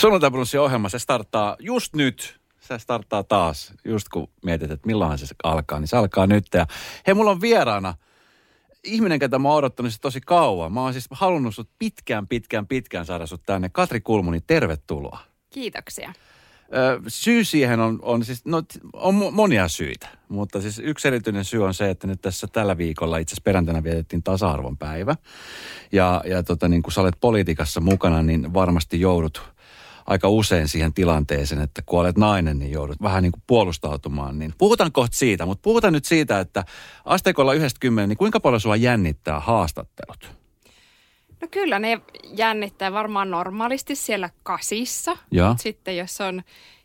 Sunnuntai ohjelma, se starttaa just nyt. Se starttaa taas, just kun mietit, että milloin se alkaa, niin se alkaa nyt. Ja hei, mulla on vieraana ihminen, ketä mä oon odottanut tosi kauan. Mä oon siis halunnut sut pitkään, pitkään, pitkään saada sut tänne. Katri Kulmuni, tervetuloa. Kiitoksia. syy siihen on, on siis, no, on monia syitä, mutta siis yksi erityinen syy on se, että nyt tässä tällä viikolla itse asiassa perjantaina vietettiin tasa-arvon päivä. Ja, ja tota, niin kun sä olet politiikassa mukana, niin varmasti joudut aika usein siihen tilanteeseen, että kun olet nainen, niin joudut vähän niin kuin puolustautumaan. Niin puhutaan kohta siitä, mutta puhutaan nyt siitä, että asteikolla yhdestä kymmenen, niin kuinka paljon sua jännittää haastattelut? No kyllä ne jännittää varmaan normaalisti siellä kasissa. Ja. Sitten jos on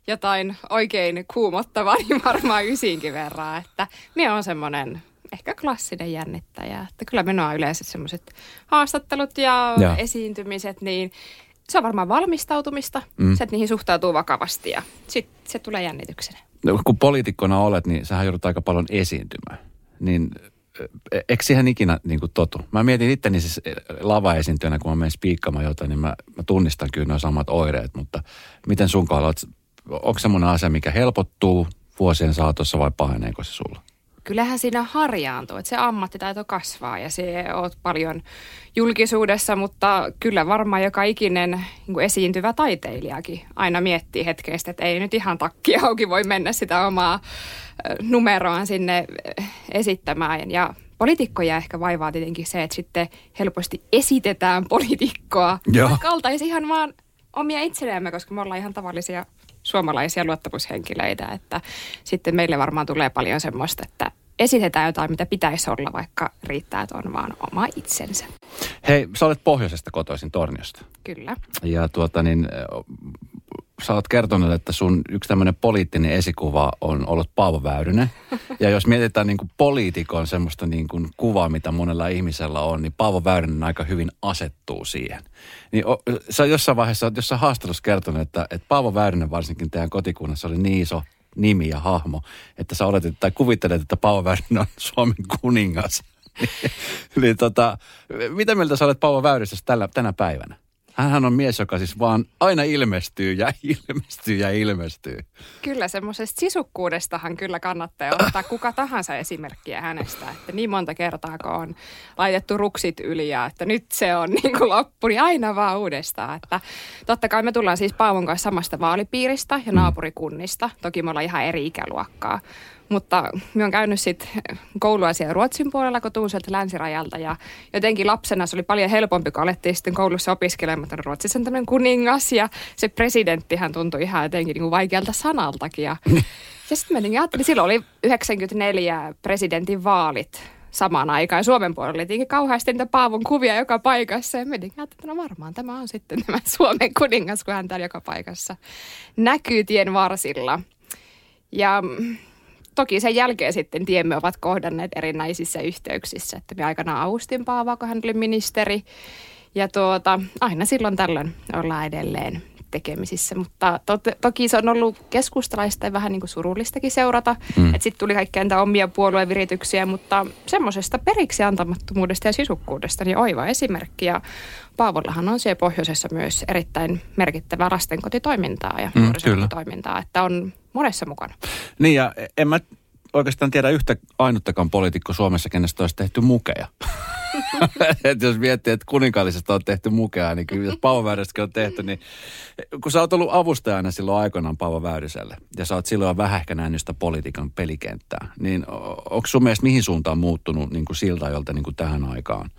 jotain oikein kuumottavaa, niin varmaan ysinkin verran. Että me on semmoinen ehkä klassinen jännittäjä. Että kyllä minua yleensä semmoiset haastattelut ja, ja esiintymiset, niin se on varmaan valmistautumista, mm. se, että niihin suhtautuu vakavasti ja sitten se tulee jännityksenä. No, kun poliitikkona olet, niin sähän joudut aika paljon esiintymään. Niin e, eikö siihen ikinä niin kuin totu? Mä mietin itteni siis e, lava-esiintyjänä, kun mä menen spiikkaamaan jotain, niin mä, mä tunnistan kyllä nuo samat oireet, mutta miten sun kohdalla, onko semmoinen asia, mikä helpottuu vuosien saatossa vai paheneeko se sulla? Kyllähän siinä harjaantuu, että se ammattitaito kasvaa ja se oot paljon julkisuudessa, mutta kyllä varmaan joka ikinen niin esiintyvä taiteilijakin aina miettii hetkeistä, että ei nyt ihan takki auki voi mennä sitä omaa numeroaan sinne esittämään ja poliitikkoja ehkä vaivaa tietenkin se, että sitten helposti esitetään poliitikkoa. Vaikka oltaisiin ihan vaan omia itselemme, koska me ollaan ihan tavallisia suomalaisia luottamushenkilöitä, että sitten meille varmaan tulee paljon semmoista, että esitetään jotain, mitä pitäisi olla, vaikka riittää, että on vaan oma itsensä. Hei, sä olet pohjoisesta kotoisin Torniosta. Kyllä. Ja tuota niin, sä oot kertonut, että sun yksi tämmöinen poliittinen esikuva on ollut Paavo Väyrynen. Ja jos mietitään niin kuin poliitikon semmoista niin kuin kuvaa, mitä monella ihmisellä on, niin Paavo Väyrynen aika hyvin asettuu siihen. Niin o, sä jossain vaiheessa oot jossain haastattelussa kertonut, että, että Paavo Väyrynen varsinkin teidän kotikunnassa oli niin iso nimi ja hahmo, että sä odotit tai kuvittelet, että Paavo Väyrynen on Suomen kuningas. niin, tota, mitä mieltä sä olet Paavo Väyrysestä tänä päivänä? Hän on mies, joka siis vaan aina ilmestyy ja ilmestyy ja ilmestyy. Kyllä, semmoisesta sisukkuudestahan kyllä kannattaa ottaa kuka tahansa esimerkkiä hänestä. Että niin monta kertaa, kun on laitettu ruksit yli ja että nyt se on niin kuin loppu, niin aina vaan uudestaan. Että totta kai me tullaan siis Paavon kanssa samasta vaalipiiristä ja mm. naapurikunnista. Toki me ollaan ihan eri ikäluokkaa. Mutta minä olen käynyt sitten koulua siellä Ruotsin puolella, kun tuun sieltä länsirajalta. Ja jotenkin lapsena se oli paljon helpompi, kun alettiin sitten koulussa opiskelemaan. Ruotsissa on tämmöinen kuningas ja se presidenttihän tuntui ihan jotenkin niin kuin vaikealta sanaltakin. Ja, ja sitten mä ajattelin, silloin oli 94 presidentin vaalit samaan aikaan. Suomen puolella oli kauheasti niitä Paavon kuvia joka paikassa. Ja mietin, että no varmaan tämä on sitten tämä Suomen kuningas, kun hän täällä joka paikassa näkyy tien varsilla. Ja toki sen jälkeen sitten tiemme ovat kohdanneet erinäisissä yhteyksissä. Että me aikanaan avustin Paavaa, kun hän oli ministeri. Ja tuota, aina silloin tällöin ollaan edelleen tekemisissä, mutta to, toki se on ollut keskustalaista ja vähän niin kuin surullistakin seurata. Mm. Että sitten tuli kaikkea niitä omia puoluevirityksiä, mutta semmoisesta periksi antamattomuudesta ja sisukkuudesta niin oiva esimerkki. Ja Paavollahan on siellä pohjoisessa myös erittäin merkittävää lastenkotitoimintaa ja mm, toimintaa, että on monessa mukana. Niin ja en mä oikeastaan tiedä yhtä ainuttakaan poliitikko Suomessa, kenestä olisi tehty mukeja. et jos miettii, että kuninkaallisesta on tehty mukea, niin kyllä jos Paavo Väyrystäkin on tehty, niin kun sä oot ollut avustajana silloin aikoinaan Paavo Väyryselle, ja sä oot silloin vähän ehkä nähnyt sitä politiikan pelikenttää, niin onko sun mielestä mihin suuntaan muuttunut niin kuin siltä ajolta niin kuin tähän aikaan?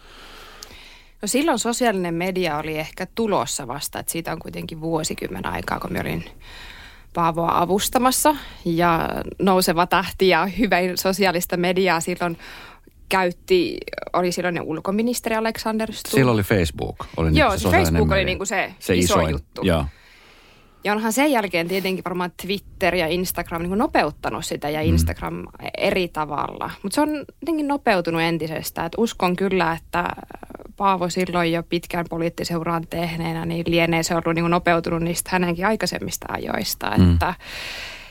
No silloin sosiaalinen media oli ehkä tulossa vasta, että siitä on kuitenkin vuosikymmen aikaa, kun mä olin Paavoa avustamassa ja nouseva tähti ja hyvä sosiaalista mediaa silloin käytti, oli silloin ulkoministeri Alexander Stubb. Silloin oli Facebook. Oli Joo, niin se Facebook oli niin kuin se, se iso isoin. juttu. Joo. Ja onhan sen jälkeen tietenkin varmaan Twitter ja Instagram niin nopeuttanut sitä ja mm. Instagram mm. eri tavalla. Mutta se on jotenkin nopeutunut entisestä. Et uskon kyllä, että Paavo silloin jo pitkään poliittisen uran tehneenä, niin lienee se ollut niin nopeutunut niistä hänenkin aikaisemmista ajoista. Mm. Että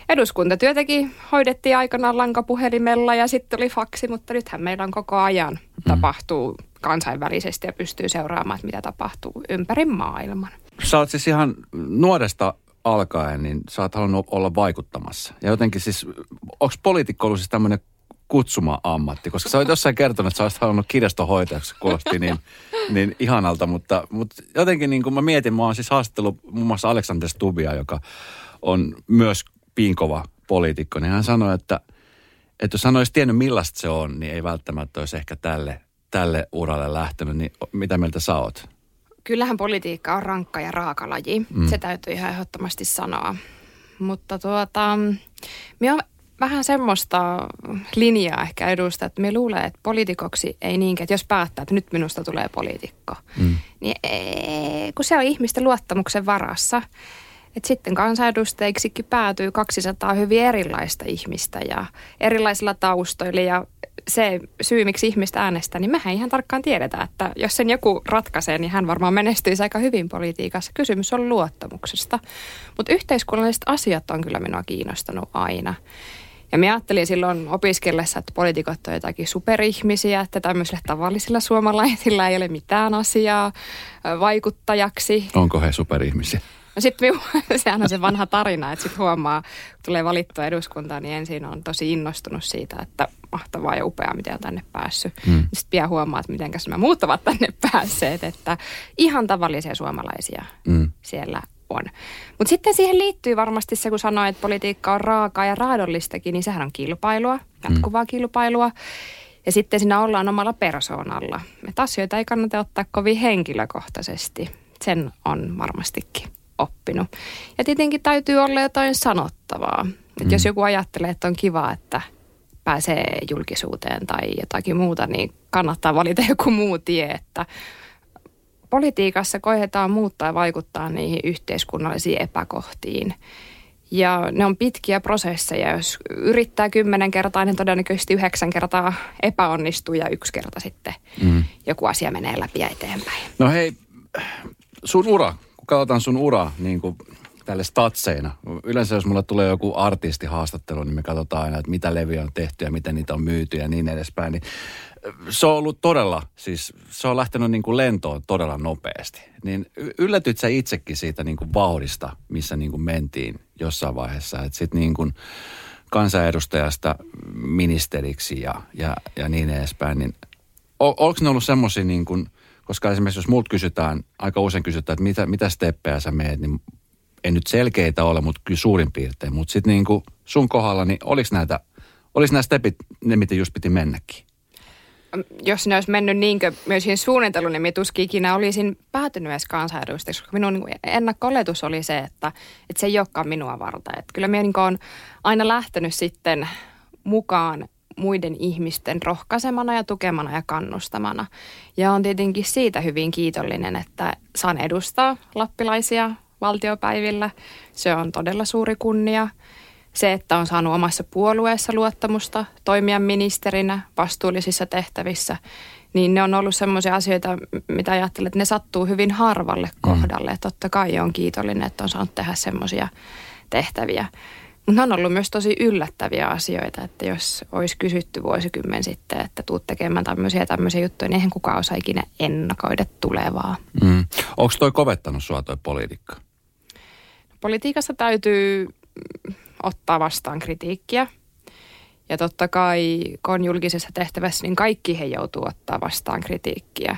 eduskuntatyötäkin hoidettiin aikanaan lankapuhelimella ja sitten oli faksi, mutta nythän meillä on koko ajan mm. tapahtuu kansainvälisesti ja pystyy seuraamaan, mitä tapahtuu ympäri maailman. Sä oot siis ihan nuoresta alkaen, niin sä oot halunnut olla vaikuttamassa. Ja jotenkin siis, onko poliitikko ollut siis tämmöinen kutsuma-ammatti? Koska sä oot jossain kertonut, että sä olisit halunnut kirjastohoitajaksi, kuulosti niin, niin ihanalta. Mutta, mutta jotenkin niin kuin mä mietin, mä oon siis haastattellut muun muassa Aleksander Stubia, joka on myös piinkova poliitikko, niin hän sanoi, että, että jos hän olisi tiennyt millaista se on, niin ei välttämättä olisi ehkä tälle, tälle uralle lähtenyt. Niin mitä mieltä sä oot? Kyllähän politiikka on rankka ja raaka laji. Mm. Se täytyy ihan ehdottomasti sanoa. Mutta tuota, minä on vähän semmoista linjaa ehkä edustaa, että me luulee, että poliitikoksi ei niinkään, että jos päättää, että nyt minusta tulee poliitikko, mm. niin ei, kun se on ihmisten luottamuksen varassa. Et sitten kansanedustajiksikin päätyy 200 hyvin erilaista ihmistä ja erilaisilla taustoilla ja se syy, miksi ihmistä äänestää, niin mehän ihan tarkkaan tiedetä, että jos sen joku ratkaisee, niin hän varmaan menestyisi aika hyvin politiikassa. Kysymys on luottamuksesta. Mutta yhteiskunnalliset asiat on kyllä minua kiinnostanut aina. Ja minä ajattelin silloin opiskellessa, että poliitikot on jotakin superihmisiä, että tämmöisillä tavallisilla suomalaisilla ei ole mitään asiaa vaikuttajaksi. Onko he superihmisiä? No sitten sehän on se vanha tarina, että sitten huomaa, kun tulee valittua eduskuntaan, niin ensin on tosi innostunut siitä, että mahtavaa ja upeaa, miten on tänne päässyt. Mm. Sitten pian huomaa, että miten nämä muut ovat tänne päässeet, että ihan tavallisia suomalaisia mm. siellä on. Mutta sitten siihen liittyy varmasti se, kun sanoin, että politiikka on raakaa ja raadollistakin, niin sehän on kilpailua, jatkuvaa mm. kilpailua. Ja sitten siinä ollaan omalla persoonalla. Että asioita ei kannata ottaa kovin henkilökohtaisesti. Sen on varmastikin oppinut. Ja tietenkin täytyy olla jotain sanottavaa. Että mm. jos joku ajattelee, että on kiva, että pääsee julkisuuteen tai jotakin muuta, niin kannattaa valita joku muu tie, että politiikassa koetaan muuttaa ja vaikuttaa niihin yhteiskunnallisiin epäkohtiin. Ja ne on pitkiä prosesseja. Jos yrittää kymmenen kertaa, niin todennäköisesti yhdeksän kertaa epäonnistuu ja yksi kerta sitten mm. joku asia menee läpi ja eteenpäin. No hei, sun ura, kun katsotaan sun ura niin kuin tälle statseina. Yleensä jos mulle tulee joku artistihaastattelu, niin me katsotaan aina, että mitä levyjä on tehty ja miten niitä on myyty ja niin edespäin. Niin se on ollut todella, siis se on lähtenyt niin kuin lentoon todella nopeasti. Niin yllätyt sä itsekin siitä niin kuin vauhdista, missä niin kuin mentiin jossain vaiheessa. Että sitten niin kuin kansanedustajasta ministeriksi ja, ja, ja niin edespäin. Niin onko ne ollut semmoisia niin kuin, koska esimerkiksi jos multa kysytään, aika usein kysytään, että mitä, mitä steppejä sä meet, niin ei nyt selkeitä ole, mutta kyllä suurin piirtein. Mutta sitten niin kuin sun kohdalla, niin oliko näitä, oliko nämä stepit ne, mitä just piti mennäkin? jos ne olisi mennyt niin kuin myös siihen suunnitteluun, niin tuskin ikinä olisin päätynyt edes kansanedustajaksi, koska minun niin ennakkoletus oli se, että, että se ei olekaan minua varten. Kyllä minä niin olen aina lähtenyt sitten mukaan muiden ihmisten rohkaisemana ja tukemana ja kannustamana. Ja on tietenkin siitä hyvin kiitollinen, että saan edustaa lappilaisia valtiopäivillä. Se on todella suuri kunnia – se, että on saanut omassa puolueessa luottamusta toimia ministerinä vastuullisissa tehtävissä, niin ne on ollut sellaisia asioita, mitä ajattelen, että ne sattuu hyvin harvalle mm. kohdalle. Mm. Totta kai on kiitollinen, että on saanut tehdä semmoisia tehtäviä. Mutta on ollut myös tosi yllättäviä asioita, että jos olisi kysytty vuosikymmen sitten, että tuut tekemään tämmöisiä tämmöisiä juttuja, niin eihän kukaan osaa ikinä ennakoida tulevaa. Mm. Onko toi kovettanut sua toi politiikka? Politiikassa täytyy ottaa vastaan kritiikkiä. Ja totta kai, kun on julkisessa tehtävässä, niin kaikki he joutuu ottaa vastaan kritiikkiä.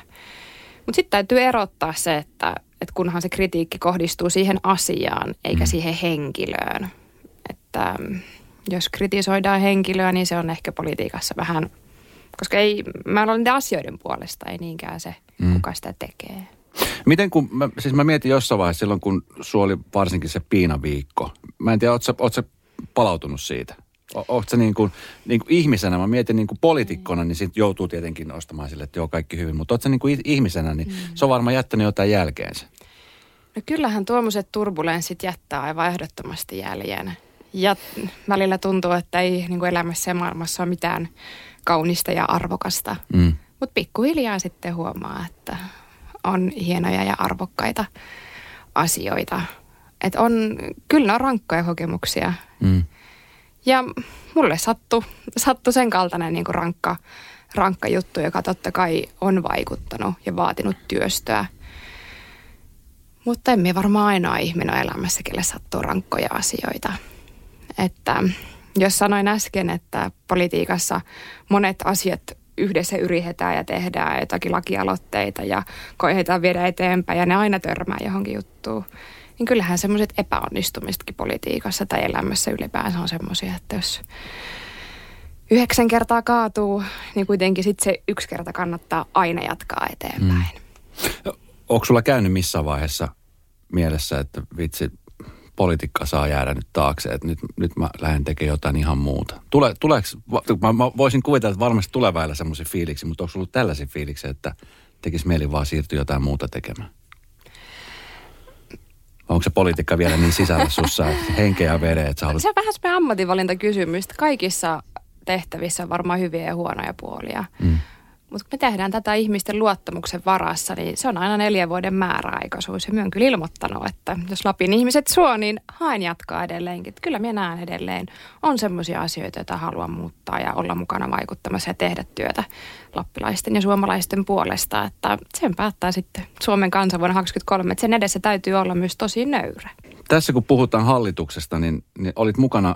Mutta sitten täytyy erottaa se, että, että kunhan se kritiikki kohdistuu siihen asiaan, eikä mm. siihen henkilöön. Että mm, jos kritisoidaan henkilöä, niin se on ehkä politiikassa vähän, koska ei, mä olen niiden asioiden puolesta, ei niinkään se, mm. kuka sitä tekee. Miten kun, mä, siis mä mietin jossain vaiheessa silloin, kun sulla oli varsinkin se piinaviikko. Mä en tiedä, ootko sä, palautunut siitä? Oletko niin kuin, niin kuin ihmisenä, mä mietin niin kuin poliitikkona, niin sit joutuu tietenkin ostamaan sille, että joo kaikki hyvin. Mutta oletko niin kuin ihmisenä, niin mm. se on varmaan jättänyt jotain jälkeensä. No kyllähän tuommoiset turbulenssit jättää aivan ehdottomasti jäljen. Ja välillä tuntuu, että ei niin kuin elämässä ja maailmassa ole mitään kaunista ja arvokasta. Mm. Mutta pikkuhiljaa sitten huomaa, että on hienoja ja arvokkaita asioita. Et on, kyllä ne on rankkoja kokemuksia. Mm. Ja mulle sattui, sattu sen kaltainen niin rankka, rankka juttu, joka totta kai on vaikuttanut ja vaatinut työstöä. Mutta emme varmaan ainoa ihminen elämässä, kelle sattuu rankkoja asioita. Että jos sanoin äsken, että politiikassa monet asiat yhdessä yritetään ja tehdään jotakin lakialoitteita ja koetetaan viedä eteenpäin ja ne aina törmää johonkin juttuun, niin kyllähän semmoiset epäonnistumisetkin politiikassa tai elämässä ylipäänsä on semmoisia, että jos yhdeksän kertaa kaatuu, niin kuitenkin sitten se yksi kerta kannattaa aina jatkaa eteenpäin. Mm. Onko sulla käynyt missään vaiheessa mielessä, että vitsi, politiikka saa jäädä nyt taakse, että nyt, nyt mä lähden tekemään jotain ihan muuta. Tule, tuleeko, mä, mä voisin kuvitella, että varmasti tulee väillä semmoisia fiiliksi, mutta onko ollut tällaisia fiiliksi, että tekisi mieli vaan siirtyä jotain muuta tekemään? Onko se politiikka vielä niin sisällä sussa, että henkeä ja että sä haluat... Se on vähän semmoinen ammatinvalintakysymys. Kaikissa tehtävissä on varmaan hyviä ja huonoja puolia. Mm. Mutta kun me tehdään tätä ihmisten luottamuksen varassa, niin se on aina neljän vuoden määräaikaisuus. Ja olen kyllä ilmoittanut, että jos Lapin ihmiset suo, niin haen jatkaa edelleenkin. Että kyllä minä näen edelleen. On sellaisia asioita, joita haluan muuttaa ja olla mukana vaikuttamassa ja tehdä työtä lappilaisten ja suomalaisten puolesta. Että sen päättää sitten Suomen kansa vuonna 2023, että sen edessä täytyy olla myös tosi nöyrä. Tässä kun puhutaan hallituksesta, niin, niin olit mukana,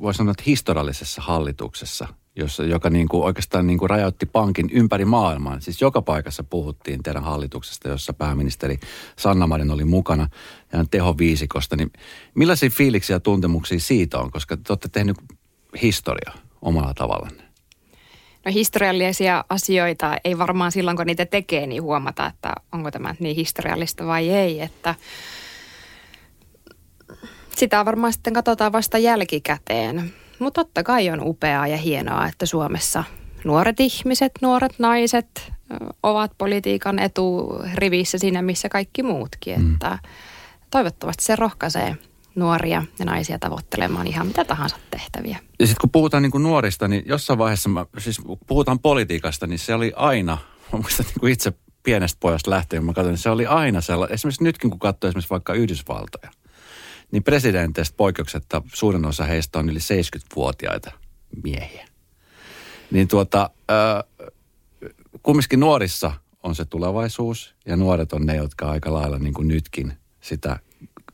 voisi sanoa, että historiallisessa hallituksessa – jossa, joka niin kuin oikeastaan niin kuin rajoitti pankin ympäri maailmaa. Siis joka paikassa puhuttiin teidän hallituksesta, jossa pääministeri Sanna Marin oli mukana ja teho viisikosta. Niin millaisia fiiliksiä ja tuntemuksia siitä on, koska te olette tehnyt historiaa omalla tavallanne? No historiallisia asioita ei varmaan silloin, kun niitä tekee, niin huomata, että onko tämä niin historiallista vai ei. Että sitä varmaan sitten katsotaan vasta jälkikäteen. Mutta totta kai on upeaa ja hienoa, että Suomessa nuoret ihmiset, nuoret naiset ovat politiikan eturivissä siinä, missä kaikki muutkin. Mm. Että toivottavasti se rohkaisee nuoria ja naisia tavoittelemaan ihan mitä tahansa tehtäviä. Ja sitten kun puhutaan niin kuin nuorista, niin jossain vaiheessa, mä, siis kun puhutaan politiikasta, niin se oli aina, mä muistan niin kuin itse pienestä pojasta lähtien, mä katsoin, niin se oli aina sellainen, esimerkiksi nytkin kun katsoo esimerkiksi vaikka Yhdysvaltoja, niin presidenteistä poikkeuksetta suurin osa heistä on yli 70-vuotiaita miehiä. Niin tuota, kumminkin nuorissa on se tulevaisuus ja nuoret on ne, jotka aika lailla niin kuin nytkin sitä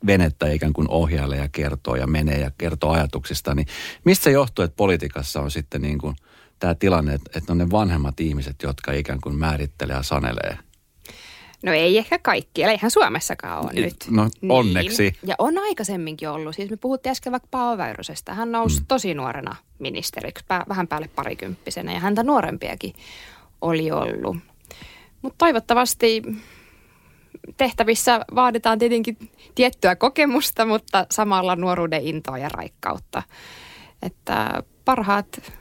venettä ikään kuin ohjailee ja kertoo ja menee ja kertoo ajatuksista. Niin mistä se johtuu, että politiikassa on sitten niin kuin tämä tilanne, että, että on ne vanhemmat ihmiset, jotka ikään kuin määrittelee ja sanelee – No ei ehkä kaikki, eihän Suomessakaan ole nyt. No onneksi. Niin. Ja on aikaisemminkin ollut. Siis me puhuttiin äsken vaikka Paavo Väyrysestä. Hän nousi mm. tosi nuorena ministeriksi, pää, vähän päälle parikymppisenä ja häntä nuorempiakin oli ollut. Mutta toivottavasti tehtävissä vaaditaan tietenkin tiettyä kokemusta, mutta samalla nuoruuden intoa ja raikkautta. Että parhaat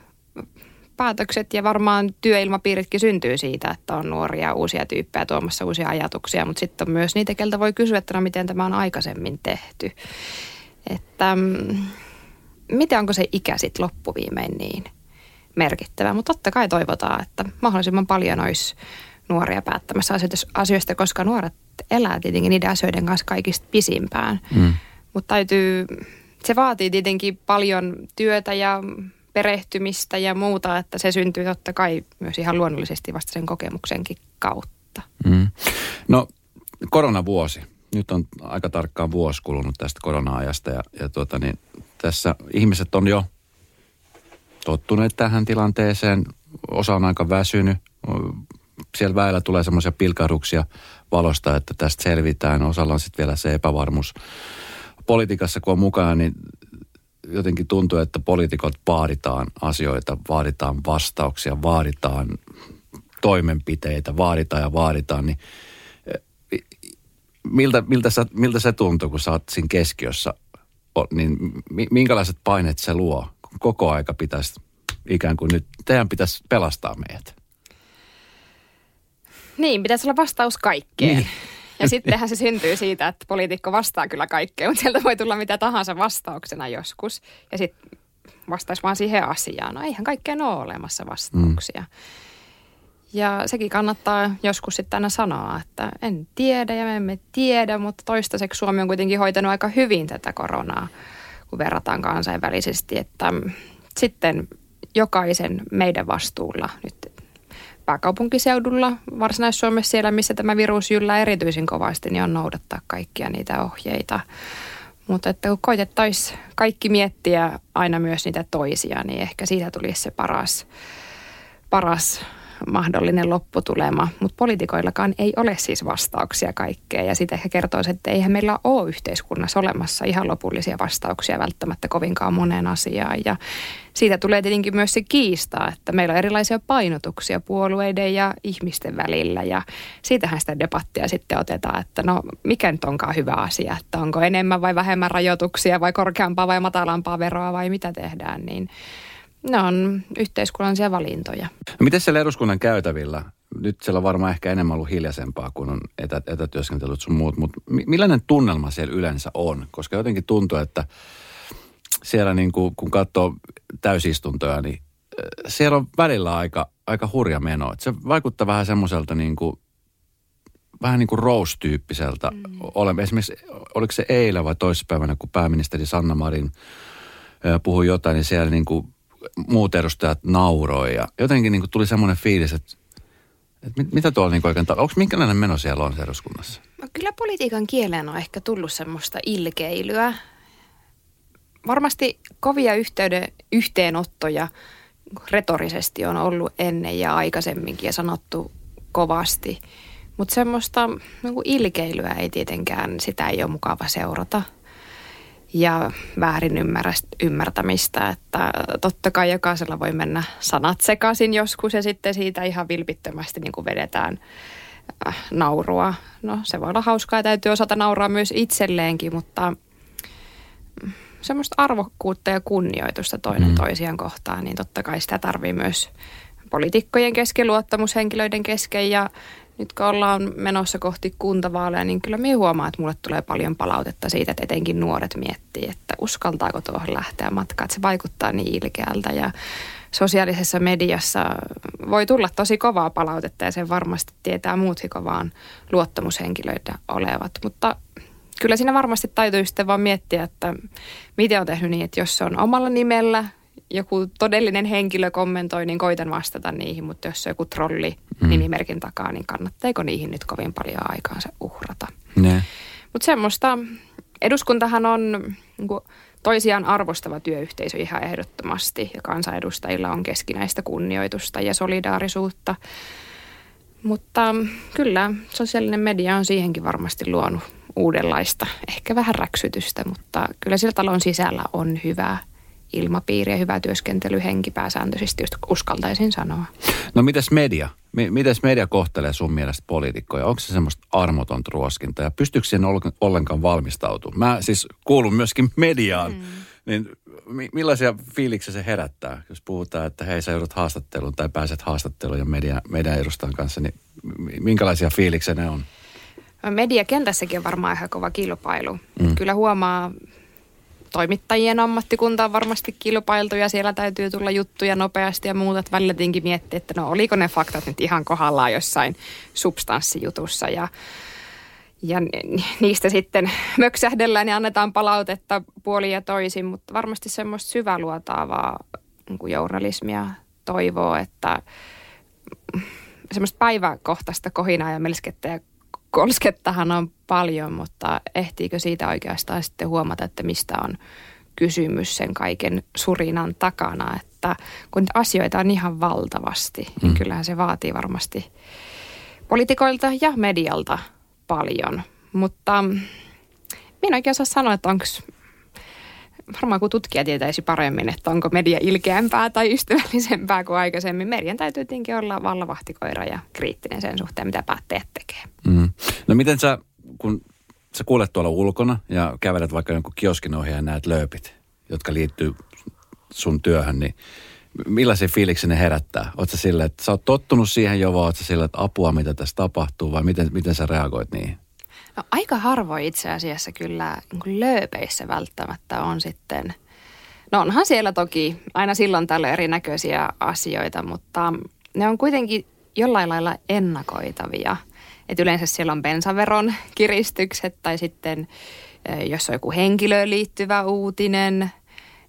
päätökset ja varmaan työilmapiiritkin syntyy siitä, että on nuoria uusia tyyppejä tuomassa uusia ajatuksia, mutta sitten on myös niitä, keltä voi kysyä, että no miten tämä on aikaisemmin tehty. Että mm, miten onko se ikä sitten loppuviimein niin merkittävä, mutta totta kai toivotaan, että mahdollisimman paljon olisi nuoria päättämässä asioista, koska nuoret elää tietenkin niiden asioiden kanssa kaikista pisimpään. Mm. Mutta täytyy, se vaatii tietenkin paljon työtä ja perehtymistä ja muuta, että se syntyy totta kai myös ihan luonnollisesti vasta sen kokemuksenkin kautta. Mm. No koronavuosi. Nyt on aika tarkkaan vuosi kulunut tästä korona-ajasta ja, ja tuota, niin, tässä ihmiset on jo tottuneet tähän tilanteeseen. Osa on aika väsynyt. Siellä väillä tulee semmoisia pilkahduksia valosta, että tästä selvitään. Osalla on sitten vielä se epävarmuus. Politiikassa kun on mukana, niin jotenkin tuntuu, että poliitikot vaaditaan asioita, vaaditaan vastauksia, vaaditaan toimenpiteitä, vaaditaan ja vaaditaan, niin eh, miltä, miltä, sä, miltä se tuntuu, kun sä oot siinä keskiössä, niin minkälaiset paineet se luo? Koko aika pitäisi ikään kuin nyt, teidän pitäisi pelastaa meidät. Niin, pitäisi olla vastaus kaikkeen. Niin. Ja sittenhän se syntyy siitä, että poliitikko vastaa kyllä kaikkeen, mutta sieltä voi tulla mitä tahansa vastauksena joskus. Ja sitten vastaisi vaan siihen asiaan. No eihän kaikkeen ole olemassa vastauksia. Mm. Ja sekin kannattaa joskus sitten aina sanoa, että en tiedä ja me emme tiedä, mutta toistaiseksi Suomi on kuitenkin hoitanut aika hyvin tätä koronaa, kun verrataan kansainvälisesti. Että sitten jokaisen meidän vastuulla nyt pääkaupunkiseudulla, Varsinais-Suomessa siellä, missä tämä virus yllä erityisen kovasti, niin on noudattaa kaikkia niitä ohjeita. Mutta että kun koitettaisiin kaikki miettiä aina myös niitä toisia, niin ehkä siitä tulisi se paras, paras mahdollinen lopputulema, mutta poliitikoillakaan ei ole siis vastauksia kaikkeen. Ja sitten ehkä kertoisi, että eihän meillä ole yhteiskunnassa olemassa ihan lopullisia vastauksia välttämättä kovinkaan moneen asiaan. Ja siitä tulee tietenkin myös se kiista, että meillä on erilaisia painotuksia puolueiden ja ihmisten välillä. Ja siitähän sitä debattia sitten otetaan, että no mikä nyt onkaan hyvä asia, että onko enemmän vai vähemmän rajoituksia vai korkeampaa vai matalampaa veroa vai mitä tehdään, niin ne on yhteiskunnallisia valintoja. No miten siellä eduskunnan käytävillä? Nyt siellä on varmaan ehkä enemmän ollut hiljaisempaa, kun on etä, etätyöskentelyt sun muut, mutta millainen tunnelma siellä yleensä on? Koska jotenkin tuntuu, että siellä niin kuin, kun katsoo täysistuntoja, niin siellä on välillä aika, aika hurja meno. Että se vaikuttaa vähän semmoiselta niin kuin, vähän niin kuin Rose-tyyppiseltä. Mm. Esimerkiksi, oliko se eilen vai toissapäivänä, kun pääministeri Sanna Marin puhui jotain, niin siellä niin kuin muut edustajat nauroi ja jotenkin niin kuin tuli semmoinen fiilis, että, että mit, mitä tuolla niin oikein, onko minkälainen meno siellä on eduskunnassa? No kyllä politiikan kieleen on ehkä tullut semmoista ilkeilyä. Varmasti kovia yhteyden, yhteenottoja retorisesti on ollut ennen ja aikaisemminkin ja sanottu kovasti. Mutta semmoista niin ilkeilyä ei tietenkään, sitä ei ole mukava seurata – ja väärin ymmärtämistä, että totta kai jokaisella voi mennä sanat sekaisin joskus ja sitten siitä ihan vilpittömästi niin kuin vedetään äh, naurua. No se voi olla hauskaa ja täytyy osata nauraa myös itselleenkin, mutta mm, semmoista arvokkuutta ja kunnioitusta toinen mm. toisiaan kohtaan, niin totta kai sitä tarvii myös poliitikkojen kesken, luottamushenkilöiden kesken ja nyt kun ollaan menossa kohti kuntavaaleja, niin kyllä minä huomaan, että mulle tulee paljon palautetta siitä, että etenkin nuoret miettii, että uskaltaako tuohon lähteä matkaan, että se vaikuttaa niin ilkeältä. Ja sosiaalisessa mediassa voi tulla tosi kovaa palautetta ja sen varmasti tietää muutkin kovaan luottamushenkilöitä olevat, mutta kyllä siinä varmasti täytyy sitten vaan miettiä, että miten on tehnyt niin, että jos se on omalla nimellä joku todellinen henkilö kommentoi, niin koitan vastata niihin, mutta jos se on joku trolli mm. nimimerkin takaa, niin kannattaako niihin nyt kovin paljon aikaansa uhrata. Mutta semmoista, eduskuntahan on niin kuin, toisiaan arvostava työyhteisö ihan ehdottomasti ja kansanedustajilla on keskinäistä kunnioitusta ja solidaarisuutta. Mutta kyllä sosiaalinen media on siihenkin varmasti luonut uudenlaista, ehkä vähän räksytystä, mutta kyllä sillä talon sisällä on hyvää ilmapiiri ja hyvä työskentelyhenki pääsääntöisesti, just uskaltaisin sanoa. No mitäs media? M- mitäs media kohtelee sun mielestä poliitikkoja? Onko se semmoista armotonta ruoskinta ja pystyykö siihen ollenkaan valmistautumaan? Mä siis kuulun myöskin mediaan, mm. niin millaisia fiiliksiä se herättää, jos puhutaan, että hei sä joudut haastatteluun tai pääset haastatteluun ja media, median edustajan kanssa, niin minkälaisia fiiliksiä ne on? Mediakentässäkin on varmaan ihan kova kilpailu. Mm. Kyllä huomaa toimittajien ammattikunta on varmasti kilpailtu ja siellä täytyy tulla juttuja nopeasti ja muuta. Välillä tietenkin miettiä, että no oliko ne faktat nyt ihan kohdallaan jossain substanssijutussa ja ja niistä sitten möksähdellään ja annetaan palautetta puoli ja toisin, mutta varmasti semmoista syväluotaavaa niin journalismia toivoo, että semmoista päiväkohtaista kohinaa ja melskettä ja kolskettahan on paljon, mutta ehtiikö siitä oikeastaan sitten huomata, että mistä on kysymys sen kaiken surinan takana, että kun asioita on ihan valtavasti, niin mm. niin kyllähän se vaatii varmasti poliitikoilta ja medialta paljon. Mutta minä oikein osaa sanoa, että onko varmaan kun tutkija tietäisi paremmin, että onko media ilkeämpää tai ystävällisempää kuin aikaisemmin. Median täytyy tietenkin olla vallavahtikoira ja kriittinen sen suhteen, mitä päättäjät tekee. Mm. No miten sä, kun sä kuulet tuolla ulkona ja kävelet vaikka jonkun kioskin ohi ja näet lööpit, jotka liittyy sun työhön, niin millaisen fiiliksen ne herättää? Oletko sille, että sä oot tottunut siihen jo, vai ootko sille, että apua, mitä tässä tapahtuu, vai miten, miten sä reagoit niihin? No aika harvoin itse asiassa kyllä niin lööpeissä välttämättä on sitten, no onhan siellä toki aina silloin tällä erinäköisiä asioita, mutta ne on kuitenkin jollain lailla ennakoitavia. Et yleensä siellä on bensaveron kiristykset tai sitten jos on joku henkilöön liittyvä uutinen.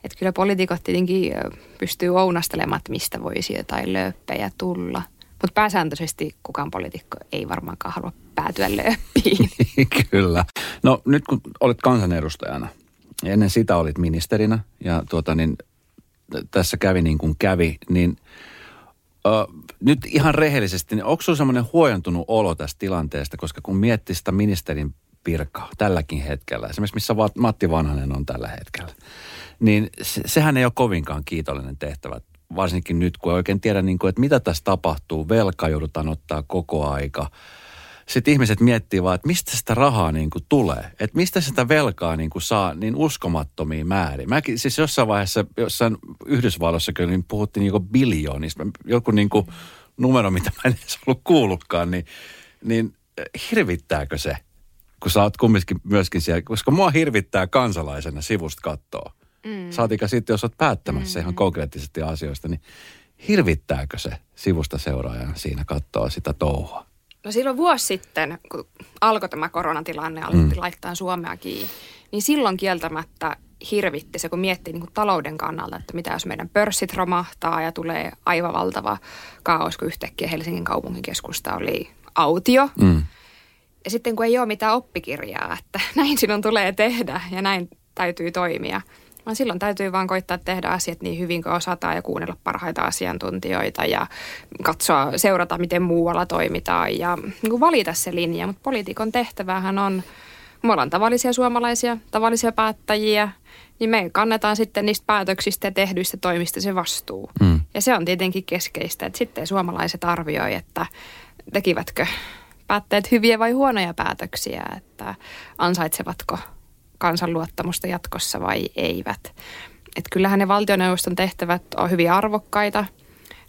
Että kyllä poliitikot tietenkin pystyy ounastelemaan, että mistä voisi jotain lööppejä tulla. Mutta pääsääntöisesti kukaan poliitikko ei varmaankaan halua päätyä löppiin. Kyllä. No nyt kun olet kansanedustajana, ennen sitä olit ministerinä ja tuota niin, tässä kävi niin kuin kävi, niin ö, nyt ihan rehellisesti, niin onko sinulla semmoinen huojentunut olo tästä tilanteesta, koska kun miettii sitä ministerin virkaa tälläkin hetkellä, esimerkiksi missä Matti Vanhanen on tällä hetkellä, niin se, sehän ei ole kovinkaan kiitollinen tehtävä varsinkin nyt, kun ei oikein tiedä, niin kuin, että mitä tässä tapahtuu. Velka joudutaan ottaa koko aika. Sitten ihmiset miettii vaan, että mistä sitä rahaa niin kuin tulee. Että mistä sitä velkaa niin kuin saa niin uskomattomia määrin. Mäkin siis jossain vaiheessa, jossain Yhdysvalloissa kyllä niin puhuttiin niin biljoonista. Joku niin kuin numero, mitä mä en edes ollut kuullutkaan, niin, niin hirvittääkö se? Kun sä oot kumminkin myöskin siellä, koska mua hirvittää kansalaisena sivusta kattoa Mm. Saatika sitten, jos olet päättämässä mm. ihan konkreettisesti asioista, niin hirvittääkö se sivusta seuraajana siinä katsoa sitä touhua? No silloin vuosi sitten, kun alkoi tämä koronatilanne, alettiin mm. laittaa Suomea kiinni, niin silloin kieltämättä hirvitti se, kun miettii niin kuin talouden kannalta, että mitä jos meidän pörssit romahtaa ja tulee aivan valtava kaos, kun yhtäkkiä Helsingin kaupunkikeskusta oli autio. Mm. Ja sitten kun ei ole mitään oppikirjaa, että näin sinun tulee tehdä ja näin täytyy toimia – vaan silloin täytyy vaan koittaa tehdä asiat niin hyvin kuin osataan ja kuunnella parhaita asiantuntijoita ja katsoa, seurata miten muualla toimitaan ja niin valita se linja. Mutta poliitikon tehtävähän on, me ollaan tavallisia suomalaisia, tavallisia päättäjiä, niin me kannetaan sitten niistä päätöksistä ja tehdyistä toimista se vastuu. Mm. Ja se on tietenkin keskeistä, että sitten suomalaiset arvioi, että tekivätkö päättäjät hyviä vai huonoja päätöksiä, että ansaitsevatko – kansanluottamusta jatkossa vai eivät. Että kyllähän ne valtioneuvoston tehtävät on hyvin arvokkaita.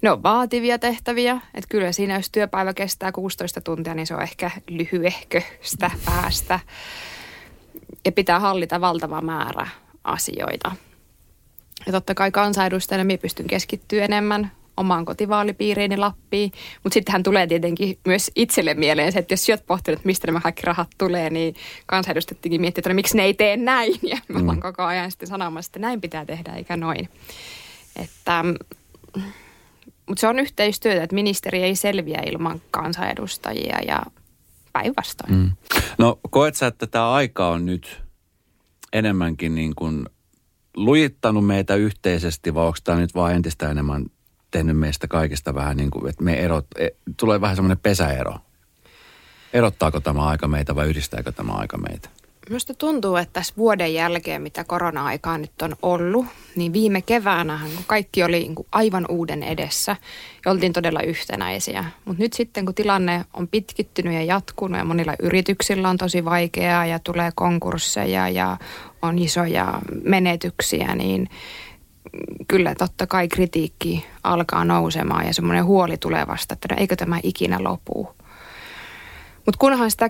Ne on vaativia tehtäviä. Että kyllä siinä, jos työpäivä kestää 16 tuntia, niin se on ehkä lyhyehköstä päästä. Ja pitää hallita valtava määrä asioita. Ja totta kai kansanedustajana minä pystyn keskittyä enemmän omaan kotivaalipiiriini Lappiin. Mutta sittenhän tulee tietenkin myös itselle mieleen se, että jos syöt pohtinut, mistä nämä kaikki rahat tulee, niin kansanedustettikin miettiä, että no, miksi ne ei tee näin. Ja ollaan mm. koko ajan sitten sanomassa, että näin pitää tehdä eikä noin. Että, mutta se on yhteistyötä, että ministeri ei selviä ilman kansanedustajia ja päinvastoin. Mm. No koet sä, että tämä aika on nyt enemmänkin niin kuin lujittanut meitä yhteisesti, vai onko tämä nyt vaan entistä enemmän tehnyt meistä kaikista vähän niin kuin, että me erot, e, tulee vähän semmoinen pesäero. Erottaako tämä aika meitä vai yhdistääkö tämä aika meitä? Minusta tuntuu, että tässä vuoden jälkeen, mitä korona-aikaa nyt on ollut, niin viime keväänä kun kaikki oli niin kuin aivan uuden edessä ja oltiin todella yhtenäisiä. Mutta nyt sitten, kun tilanne on pitkittynyt ja jatkunut ja monilla yrityksillä on tosi vaikeaa ja tulee konkursseja ja on isoja menetyksiä, niin kyllä totta kai kritiikki alkaa nousemaan ja semmoinen huoli tulevasta, että no eikö tämä ikinä lopu. Mutta kunhan sitä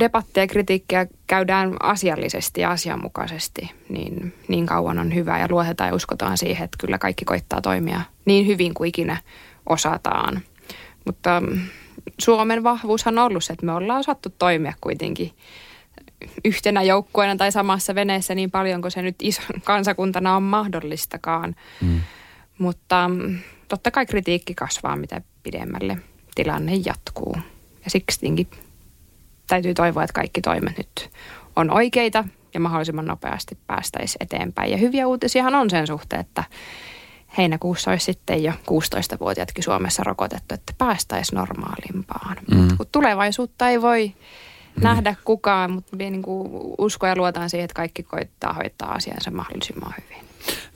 debattia ja kritiikkiä käydään asiallisesti ja asianmukaisesti, niin, niin kauan on hyvä ja luotetaan ja uskotaan siihen, että kyllä kaikki koittaa toimia niin hyvin kuin ikinä osataan. Mutta mm, Suomen vahvuushan on ollut se, että me ollaan osattu toimia kuitenkin yhtenä joukkueena tai samassa veneessä niin paljon kuin se nyt iso kansakuntana on mahdollistakaan. Mm. Mutta mm, totta kai kritiikki kasvaa, mitä pidemmälle tilanne jatkuu. Ja siksi täytyy toivoa, että kaikki toimet nyt on oikeita ja mahdollisimman nopeasti päästäisiin eteenpäin. Ja hyviä uutisiahan on sen suhteen, että heinäkuussa olisi sitten jo 16-vuotiaatkin Suomessa rokotettu, että päästäisiin normaalimpaan. Mm. Mutta kun tulevaisuutta ei voi mm. nähdä kukaan, mutta niin kuin usko ja luotaan siihen, että kaikki koittaa hoitaa asiansa mahdollisimman hyvin.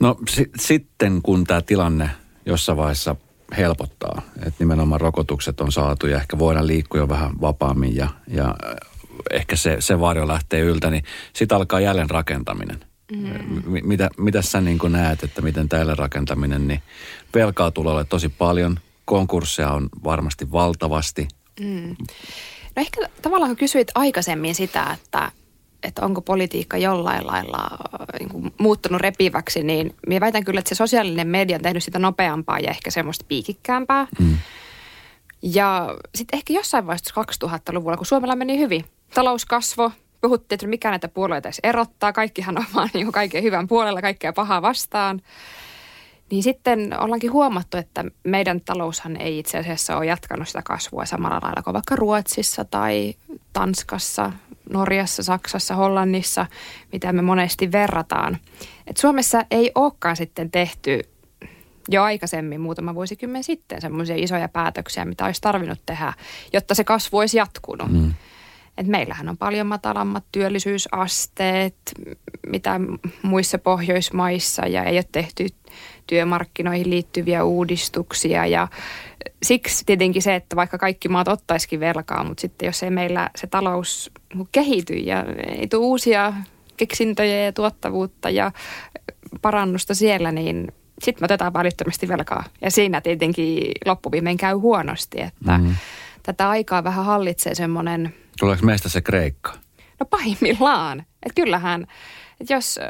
No si- sitten kun tämä tilanne jossain vaiheessa helpottaa, että nimenomaan rokotukset on saatu ja ehkä voidaan liikkua jo vähän vapaammin ja, ja ehkä se, se varjo lähtee yltä, niin sitten alkaa jälleen rakentaminen. Mm. Mitä, mitä sä niin näet, että miten täällä rakentaminen, niin velkaa tulee tosi paljon, konkursseja on varmasti valtavasti. Mm. No ehkä tavallaan kun kysyit aikaisemmin sitä, että, että onko politiikka jollain lailla äh, niin kuin muuttunut repiväksi, niin minä väitän kyllä, että se sosiaalinen media on tehnyt sitä nopeampaa ja ehkä semmoista piikikkäämpää. Mm. Ja sitten ehkä jossain vaiheessa 2000-luvulla, kun Suomella meni hyvin, talouskasvo, puhuttiin, että mikä näitä puolueita edes erottaa, kaikkihan on vaan niin kaiken hyvän puolella, kaikkea pahaa vastaan. Niin sitten ollaankin huomattu, että meidän taloushan ei itse asiassa ole jatkanut sitä kasvua samalla lailla kuin vaikka Ruotsissa tai Tanskassa, Norjassa, Saksassa, Hollannissa, mitä me monesti verrataan. Et Suomessa ei olekaan sitten tehty jo aikaisemmin, muutama vuosikymmen sitten, semmoisia isoja päätöksiä, mitä olisi tarvinnut tehdä, jotta se kasvu olisi jatkunut. Mm. Et meillähän on paljon matalammat työllisyysasteet, mitä muissa Pohjoismaissa, ja ei ole tehty työmarkkinoihin liittyviä uudistuksia. Ja siksi tietenkin se, että vaikka kaikki maat ottaisikin velkaa, mutta sitten jos ei meillä se talous kehity ja ei tule uusia keksintöjä ja tuottavuutta ja parannusta siellä, niin sitten me otetaan välittömästi velkaa. Ja siinä tietenkin loppuviimein käy huonosti, että mm-hmm. tätä aikaa vähän hallitsee semmoinen... Tuleeko meistä se Kreikka? No pahimmillaan. Että kyllähän, että jos...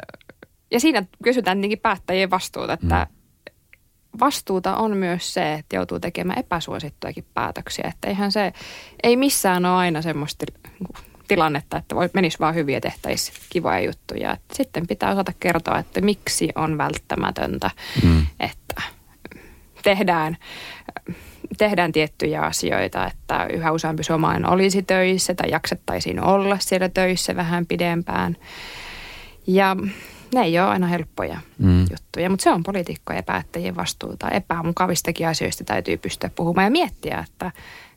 Ja siinä kysytään tietenkin päättäjien vastuuta, että mm. vastuuta on myös se, että joutuu tekemään epäsuosittujakin päätöksiä. Että eihän se, ei missään ole aina semmoista tilannetta, että voi, menisi vaan hyvin ja tehtäisiin kivoja juttuja. Et sitten pitää osata kertoa, että miksi on välttämätöntä, mm. että tehdään, tehdään tiettyjä asioita, että yhä useampi suomalainen olisi töissä tai jaksettaisiin olla siellä töissä vähän pidempään. Ja ne ei ole aina helppoja mm. juttuja, mutta se on poliitikkojen ja päättäjien vastuuta. Epämukavistakin asioista täytyy pystyä puhumaan ja miettiä, että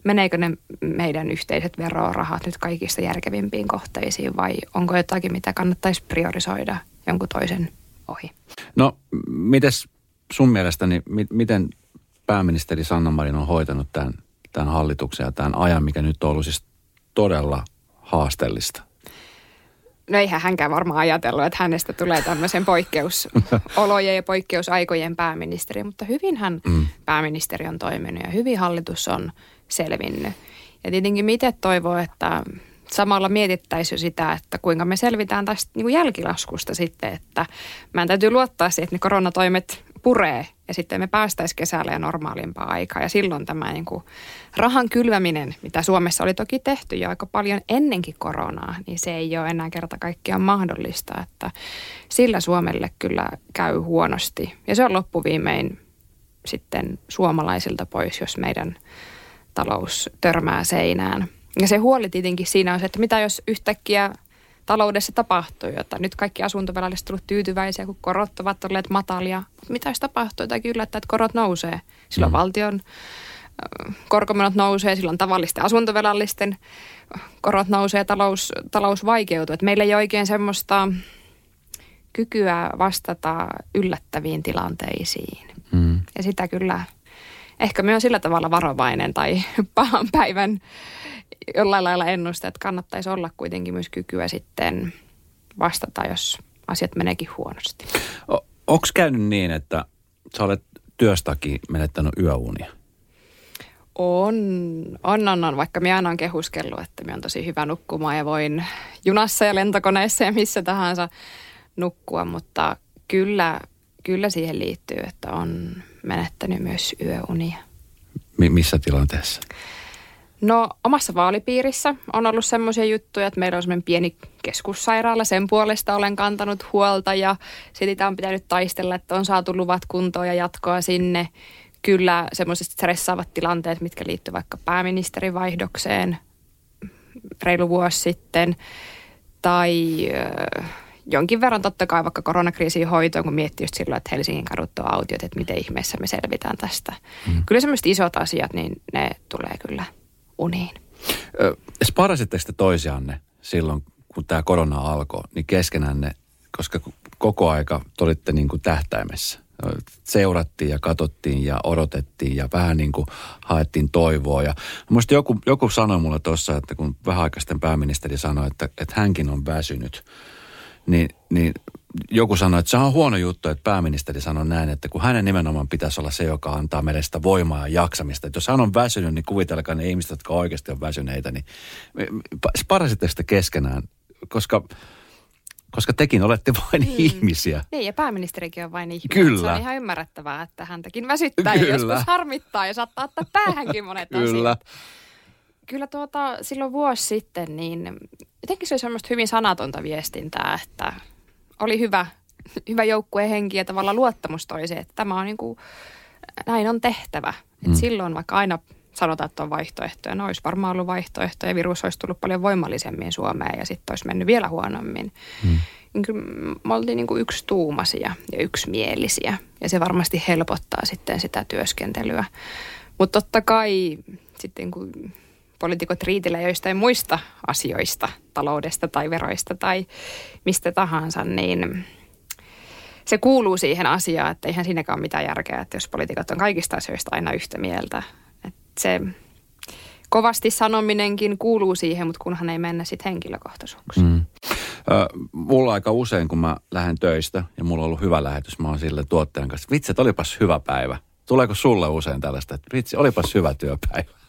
meneekö ne meidän yhteiset verorahat nyt kaikista järkevimpiin kohteisiin vai onko jotakin, mitä kannattaisi priorisoida jonkun toisen ohi? No, mites sun mielestäni, mi- miten pääministeri Sanna Marin on hoitanut tämän, tämän hallituksen ja tämän ajan, mikä nyt on ollut siis todella haasteellista? No eihän hänkään varmaan ajatellut, että hänestä tulee tämmöisen poikkeusolojen ja poikkeusaikojen pääministeri, mutta hyvin hän mm. pääministeri on toiminut ja hyvin hallitus on selvinnyt. Ja tietenkin miten toivoo, että samalla mietittäisiin sitä, että kuinka me selvitään tästä niin kuin jälkilaskusta sitten, että mä täytyy luottaa siihen, että ne koronatoimet puree ja sitten me päästäisiin kesällä ja normaalimpaa aikaa. Ja silloin tämä niin kuin rahan kylväminen, mitä Suomessa oli toki tehty jo aika paljon ennenkin koronaa, niin se ei ole enää kerta kaikkiaan mahdollista, että sillä Suomelle kyllä käy huonosti. Ja se on loppuviimein sitten suomalaisilta pois, jos meidän talous törmää seinään. Ja se huoli tietenkin siinä on se, että mitä jos yhtäkkiä taloudessa tapahtuu jotain. Nyt kaikki asuntovelalliset ovat tyytyväisiä, kun korot ovat olleet matalia. Mutta mitä jos tapahtuu jotakin yllättää, että korot nousee? Silloin mm. valtion korkomenot nousee, silloin tavallisten asuntovelallisten korot nousee, talous, talous vaikeutuu. Et meillä ei oikein semmoista kykyä vastata yllättäviin tilanteisiin. Mm. Ja sitä kyllä ehkä myös sillä tavalla varovainen tai pahan päivän jollain lailla ennuste, että kannattaisi olla kuitenkin myös kykyä sitten vastata, jos asiat meneekin huonosti. O- Onko käynyt niin, että sä olet työstäkin menettänyt yöunia? On, on, on, on. Vaikka minä aina olen kehuskellut, että minä on tosi hyvä nukkumaan ja voin junassa ja lentokoneessa ja missä tahansa nukkua, mutta kyllä, kyllä siihen liittyy, että on menettänyt myös yöunia. Mi- missä tilanteessa? No omassa vaalipiirissä on ollut semmoisia juttuja, että meillä on semmoinen pieni keskussairaala. Sen puolesta olen kantanut huolta ja sitä on pitänyt taistella, että on saatu luvat kuntoon ja jatkoa sinne. Kyllä semmoiset stressaavat tilanteet, mitkä liittyvät vaikka pääministerin vaihdokseen reilu vuosi sitten. Tai jonkin verran totta kai vaikka koronakriisin hoitoon, kun miettii just silloin, että Helsingin kadut on autiot, että miten ihmeessä me selvitään tästä. Mm. Kyllä semmoiset isot asiat, niin ne tulee kyllä uniin. Sparasitteko te toisianne silloin, kun tämä korona alkoi, niin keskenänne, koska koko aika te olitte niin kuin tähtäimessä? Seurattiin ja katsottiin ja odotettiin ja vähän niin kuin haettiin toivoa. Ja muista joku, joku sanoi mulle tuossa, että kun vähän pääministeri sanoi, että, että hänkin on väsynyt, niin, niin joku sanoi, että se on huono juttu, että pääministeri sanoi näin, että kun hänen nimenomaan pitäisi olla se, joka antaa meille sitä voimaa ja jaksamista. Että jos hän on väsynyt, niin kuvitelkaa ne ihmiset, jotka oikeasti on väsyneitä, niin parasitte sitä keskenään, koska koska tekin olette vain hmm. ihmisiä. Niin, ja pääministerikin on vain ihminen. Kyllä. Se on ihan ymmärrettävää, että häntäkin väsyttää Kyllä. ja joskus harmittaa ja saattaa ottaa päähänkin monet Kyllä. asiat. Kyllä tuota, silloin vuosi sitten, niin jotenkin se oli semmoista hyvin sanatonta viestintää, että oli hyvä hyvä joukkuehenki ja tavallaan luottamus toiseen, että tämä on niin kuin, näin on tehtävä. Mm. Et silloin vaikka aina sanotaan, että on vaihtoehtoja. No olisi varmaan ollut vaihtoehtoja. Virus olisi tullut paljon voimallisemmin Suomeen ja sitten olisi mennyt vielä huonommin. Mm. Niin kyllä me oltiin niin kuin yksi tuumasia ja yksimielisiä. Ja se varmasti helpottaa sitten sitä työskentelyä. Mutta totta kai sitten kun poliitikot riitelee joistain muista asioista, taloudesta tai veroista tai mistä tahansa, niin se kuuluu siihen asiaan, että eihän siinäkään ole mitään järkeä, että jos poliitikot on kaikista asioista aina yhtä mieltä. Että se kovasti sanominenkin kuuluu siihen, mutta kunhan ei mennä sitten henkilökohtaisuuksiin. Mm. mulla aika usein, kun mä lähden töistä ja mulla on ollut hyvä lähetys, mä oon sille tuottajan kanssa, vitsi, että olipas hyvä päivä. Tuleeko sulle usein tällaista, että vitsi, olipas hyvä työpäivä?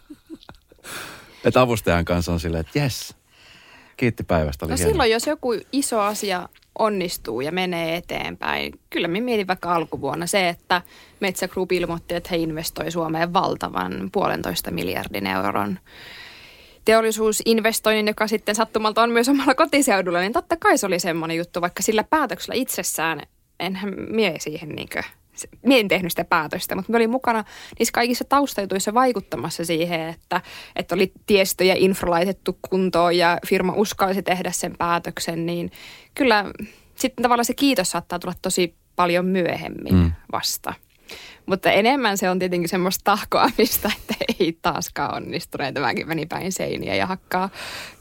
Että avustajan kanssa on silleen, että jes, kiitti päivästä, oli No hieno. silloin, jos joku iso asia onnistuu ja menee eteenpäin. Kyllä me mietin vaikka alkuvuonna se, että Metsä Group ilmoitti, että he investoi Suomeen valtavan puolentoista miljardin euron teollisuusinvestoinnin, joka sitten sattumalta on myös omalla kotiseudulla, niin totta kai se oli semmoinen juttu, vaikka sillä päätöksellä itsessään enhän mie siihen niinkö Mie en tehnyt sitä päätöstä, mutta me olin mukana niissä kaikissa taustajutuissa vaikuttamassa siihen, että, että oli tiestö ja infra laitettu kuntoon ja firma uskalsi tehdä sen päätöksen, niin kyllä sitten tavallaan se kiitos saattaa tulla tosi paljon myöhemmin mm. vasta. Mutta enemmän se on tietenkin semmoista tahkoamista, että ei taaskaan onnistuneet. Tämäkin meni päin seiniä ja hakkaa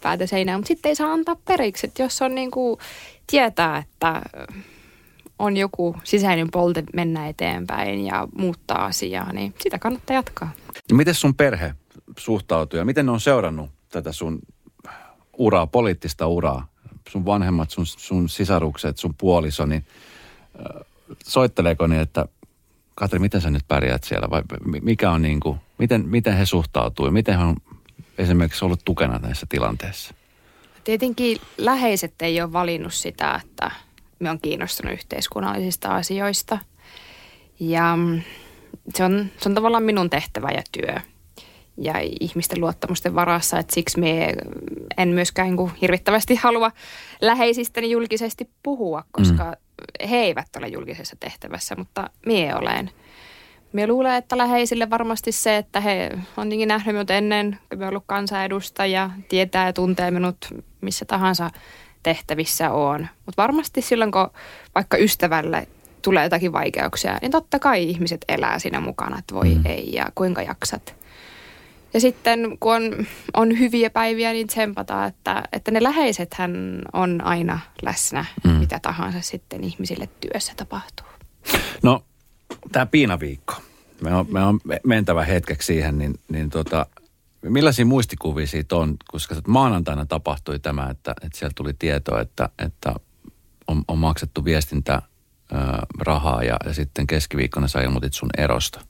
päätä seinään. Mutta sitten ei saa antaa periksi, että jos on niin kuin tietää, että on joku sisäinen polte mennä eteenpäin ja muuttaa asiaa, niin sitä kannattaa jatkaa. Miten sun perhe suhtautuu ja miten ne on seurannut tätä sun uraa, poliittista uraa? Sun vanhemmat, sun, sun sisarukset, sun puoliso, niin soitteleeko niin, että Katri, miten sä nyt pärjäät siellä? Vai mikä on niin kuin, miten, miten he suhtautuu ja miten he on esimerkiksi ollut tukena näissä tilanteissa? Tietenkin läheiset ei ole valinnut sitä, että me on kiinnostunut yhteiskunnallisista asioista. Ja mm, se on, se on tavallaan minun tehtävä ja työ ja ihmisten luottamusten varassa, että siksi me en myöskään niin hirvittävästi halua läheisistäni julkisesti puhua, koska mm. he eivät ole julkisessa tehtävässä, mutta mie olen. Mie luulen, että läheisille varmasti se, että he on niin nähnyt minut ennen, kun me ollut kansanedustaja, tietää ja tuntee minut missä tahansa tehtävissä on. Mutta varmasti silloin, kun vaikka ystävälle tulee jotakin vaikeuksia, niin totta kai ihmiset elää siinä mukana, että voi mm. ei ja kuinka jaksat. Ja sitten kun on, on hyviä päiviä, niin tsempataan, että, että ne läheisethän on aina läsnä, mm. mitä tahansa sitten ihmisille työssä tapahtuu. No, tämä piinaviikko. Me on, me on mentävä hetkeksi siihen, niin, niin tota, Millaisia muistikuvia siitä on? Koska maanantaina tapahtui tämä, että, että siellä tuli tieto, että, että on, on maksettu viestintä rahaa ja, ja sitten keskiviikkona sä ilmoitit sun erosta.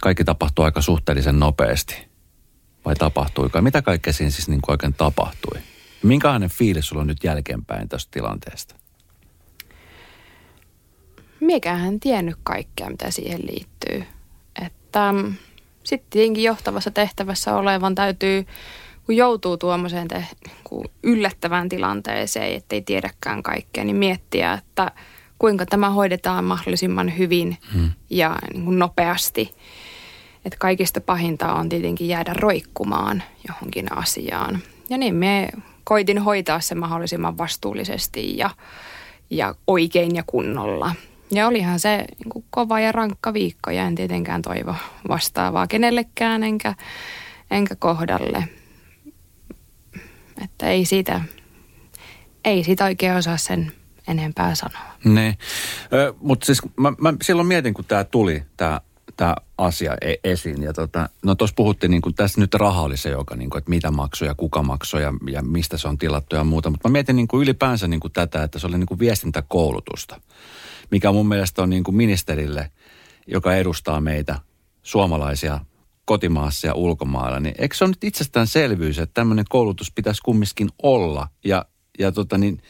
Kaikki tapahtui aika suhteellisen nopeasti. Vai tapahtuiko? Mitä kaikkea siinä siis niin oikein tapahtui? Minkälainen fiilis sulla on nyt jälkeenpäin tästä tilanteesta? Miekähän tiennyt kaikkea, mitä siihen liittyy. Että sitten tietenkin johtavassa tehtävässä olevan täytyy, kun joutuu tuommoiseen te, yllättävään tilanteeseen, ettei tiedäkään kaikkea, niin miettiä, että kuinka tämä hoidetaan mahdollisimman hyvin hmm. ja niin kuin nopeasti. Että kaikista pahinta on tietenkin jäädä roikkumaan johonkin asiaan. Ja niin me koitin hoitaa se mahdollisimman vastuullisesti ja, ja oikein ja kunnolla. Ja olihan se niin kuin kova ja rankka viikko ja en tietenkään toivo vastaavaa kenellekään enkä, enkä kohdalle. Että ei siitä, ei siitä oikein osaa sen enempää sanoa. Ne, mutta siis mä, mä silloin mietin, kun tämä tuli, tämä tämä asia e- esiin. Ja tota, no tuossa puhuttiin, niin kuin, tässä nyt raha oli se, joka, niin kuin, että mitä maksoja, kuka maksoi ja, ja mistä se on tilattu ja muuta. Mutta mä mietin niin kuin ylipäänsä niin kuin tätä, että se oli niin kuin viestintäkoulutusta mikä mun mielestä on niin kuin ministerille, joka edustaa meitä suomalaisia kotimaassa ja ulkomailla, niin eikö se ole nyt itsestäänselvyys, että tämmöinen koulutus pitäisi kumminkin olla? Ja, ja tota niin,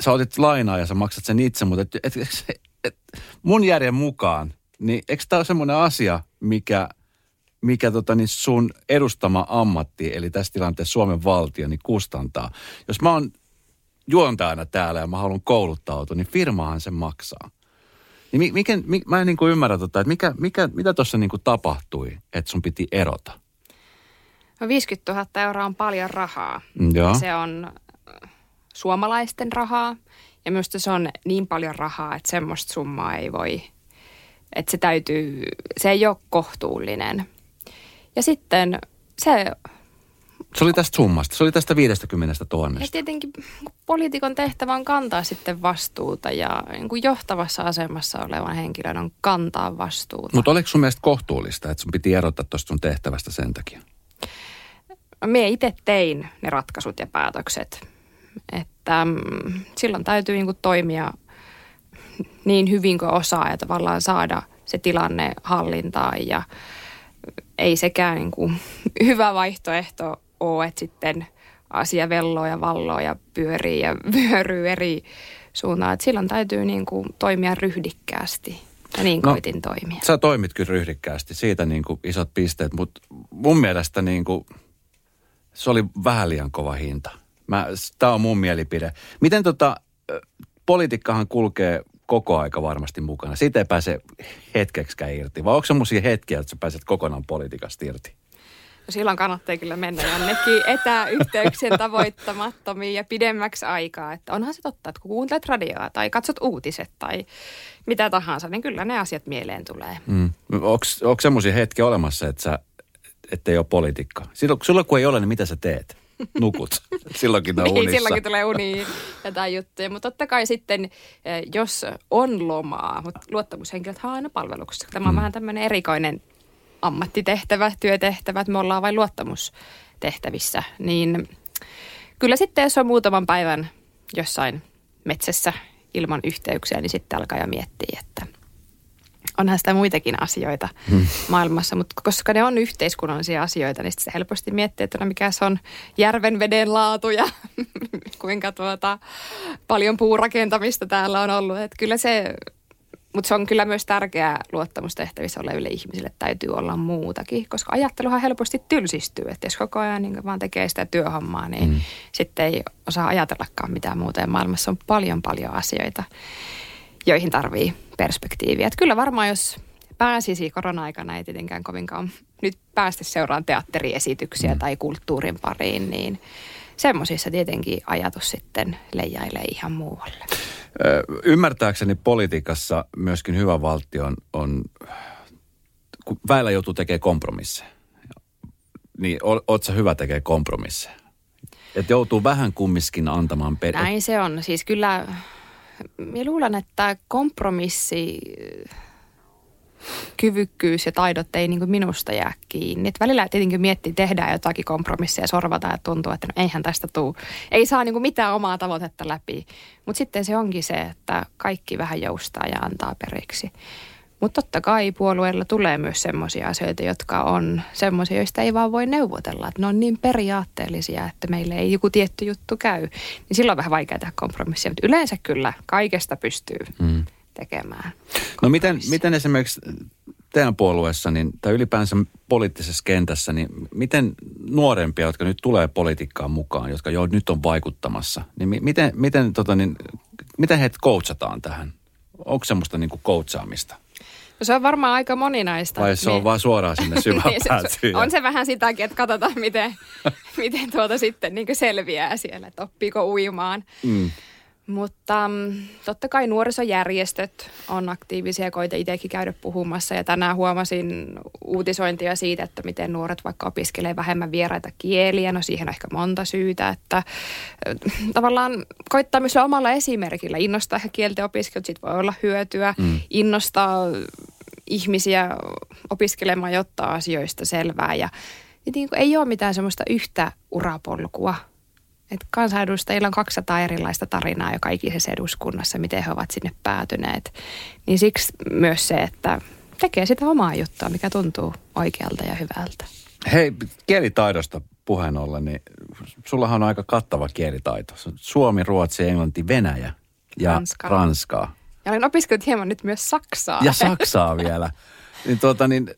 sä otit lainaa ja sä maksat sen itse, mutta et, et, et, et, mun järjen mukaan, niin eikö tämä ole semmoinen asia, mikä, mikä tota niin sun edustama ammatti, eli tässä tilanteessa Suomen valtio, niin kustantaa? Jos mä oon juontajana täällä ja mä haluan kouluttautua, niin firmahan sen maksaa. Niin mikä, mikä, mä en niin kuin ymmärrä tota, että mikä, mikä, mitä tuossa niin kuin tapahtui, että sun piti erota? No 50 000 euroa on paljon rahaa. Mm, Joo. Se on äh, suomalaisten rahaa ja minusta se on niin paljon rahaa, että semmoista summaa ei voi, että se täytyy, se ei ole kohtuullinen. Ja sitten se Se oli tästä summasta, se oli tästä 50 Ja 000. tietenkin poliitikon tehtävä on kantaa sitten vastuuta ja niin kuin johtavassa asemassa olevan henkilön on kantaa vastuuta. Mutta oliko sun mielestä kohtuullista, että sun piti erottaa tuosta sun tehtävästä sen takia? Mie itse tein ne ratkaisut ja päätökset. Että mm, silloin täytyy niin kuin toimia niin hyvin kuin osaa ja tavallaan saada se tilanne hallintaan ja ei sekään niin kuin hyvä vaihtoehto ole, että sitten asia velloo ja valloo ja pyörii ja vyöryy eri suuntaan. Että silloin täytyy niin kuin toimia ryhdikkäästi ja niin No. koitin toimia. Sä toimit kyllä ryhdikkäästi, siitä niin kuin isot pisteet, mutta mun mielestä niin kuin, se oli vähän liian kova hinta. Tämä on mun mielipide. Miten tota, politiikkahan kulkee koko aika varmasti mukana. Siitä ei pääse hetkeksikään irti. Vai onko semmoisia hetkiä, että sä pääset kokonaan politiikasta irti? Silloin kannattaa kyllä mennä jonnekin etäyhteyksien tavoittamattomiin ja pidemmäksi aikaa. Että onhan se totta, että kun kuuntelet radioa tai katsot uutiset tai mitä tahansa, niin kyllä ne asiat mieleen tulee. Mm. Onko semmoisia hetkiä olemassa, että sä, ettei ole politiikka? Silloin, silloin kun ei ole, niin mitä sä teet? Nukut. Silloinkin on Niin, unissa. silloinkin tulee uniin jotain juttuja. Mutta totta kai sitten, eh, jos on lomaa, mutta luottamushenkilöt on aina palveluksessa. Tämä on vähän tämmöinen erikoinen ammattitehtävä, työtehtävä, että me ollaan vain luottamustehtävissä. Niin kyllä sitten, jos on muutaman päivän jossain metsässä ilman yhteyksiä, niin sitten alkaa jo miettiä, että onhan sitä muitakin asioita hmm. maailmassa, mutta koska ne on yhteiskunnallisia asioita, niin sitten se helposti miettii, että no mikä se on järven veden laatu ja kuinka tuota, paljon puurakentamista täällä on ollut. Että kyllä se, mutta se on kyllä myös tärkeää luottamustehtävissä oleville ihmisille, että täytyy olla muutakin, koska ajatteluhan helposti tylsistyy, että jos koko ajan niin vaan tekee sitä työhommaa, niin mm. sitten ei osaa ajatellakaan mitään muuta ja maailmassa on paljon paljon asioita, joihin tarvii perspektiiviä. Että kyllä varmaan, jos pääsisi korona-aikana, ei tietenkään kovinkaan nyt päästä seuraan teatteriesityksiä mm. tai kulttuurin pariin, niin semmoisissa tietenkin ajatus sitten leijailee ihan muualle. Ymmärtääkseni politiikassa myöskin hyvä valtio on, on kun väillä joutuu tekemään kompromisseja, niin o- oot sä hyvä tekee kompromisseja? Että joutuu vähän kummiskin antamaan per... Näin se on. Siis kyllä, minä luulen, että kompromissi, kyvykkyys ja taidot ei niin kuin minusta jää kiinni. Et välillä tietenkin miettii, tehdään jotakin kompromisseja ja sorvataan ja tuntuu, että no eihän tästä tule. Ei saa niin kuin mitään omaa tavoitetta läpi. Mutta sitten se onkin se, että kaikki vähän joustaa ja antaa periksi. Mutta totta kai puolueella tulee myös semmoisia asioita, jotka on semmoisia, joista ei vaan voi neuvotella. Että ne on niin periaatteellisia, että meille ei joku tietty juttu käy. Niin silloin on vähän vaikea tehdä kompromissia, mutta yleensä kyllä kaikesta pystyy mm. Tekemään. No miten, miten esimerkiksi teidän puolueessa niin, tai ylipäänsä poliittisessa kentässä, niin miten nuorempia, jotka nyt tulee politiikkaan mukaan, jotka jo nyt on vaikuttamassa, niin mi- miten, miten, tota, niin, miten heitä coachataan tähän? Onko semmoista niin kuin coachaamista? No se on varmaan aika moninaista. Vai se on vaan suoraan sinne syvään Niin, se- päätyyn? On se vähän sitäkin, että katsotaan, miten, miten tuota sitten niin selviää siellä, että oppiiko uimaan. Mm. Mutta mm, totta kai nuorisojärjestöt on aktiivisia, koita itsekin käydä puhumassa. Ja tänään huomasin uutisointia siitä, että miten nuoret vaikka opiskelee vähemmän vieraita kieliä. No siihen on ehkä monta syytä, että äh, tavallaan koittaa myös omalla esimerkillä innostaa ehkä kielten opiskelut, siitä voi olla hyötyä. Mm. Innostaa ihmisiä opiskelemaan ja ottaa asioista selvää. Ja, ja niin kuin ei ole mitään semmoista yhtä urapolkua. Et kansanedustajilla on 200 erilaista tarinaa joka ikisessä eduskunnassa, miten he ovat sinne päätyneet. Niin siksi myös se, että tekee sitä omaa juttua, mikä tuntuu oikealta ja hyvältä. Hei, kielitaidosta puheen ollen, niin sullahan on aika kattava kielitaito. Suomi, Ruotsi, Englanti, Venäjä ja Ranska. Ranskaa. Ja olen opiskellut hieman nyt myös Saksaa. Ja Saksaa vielä. Niin, tuota, niin,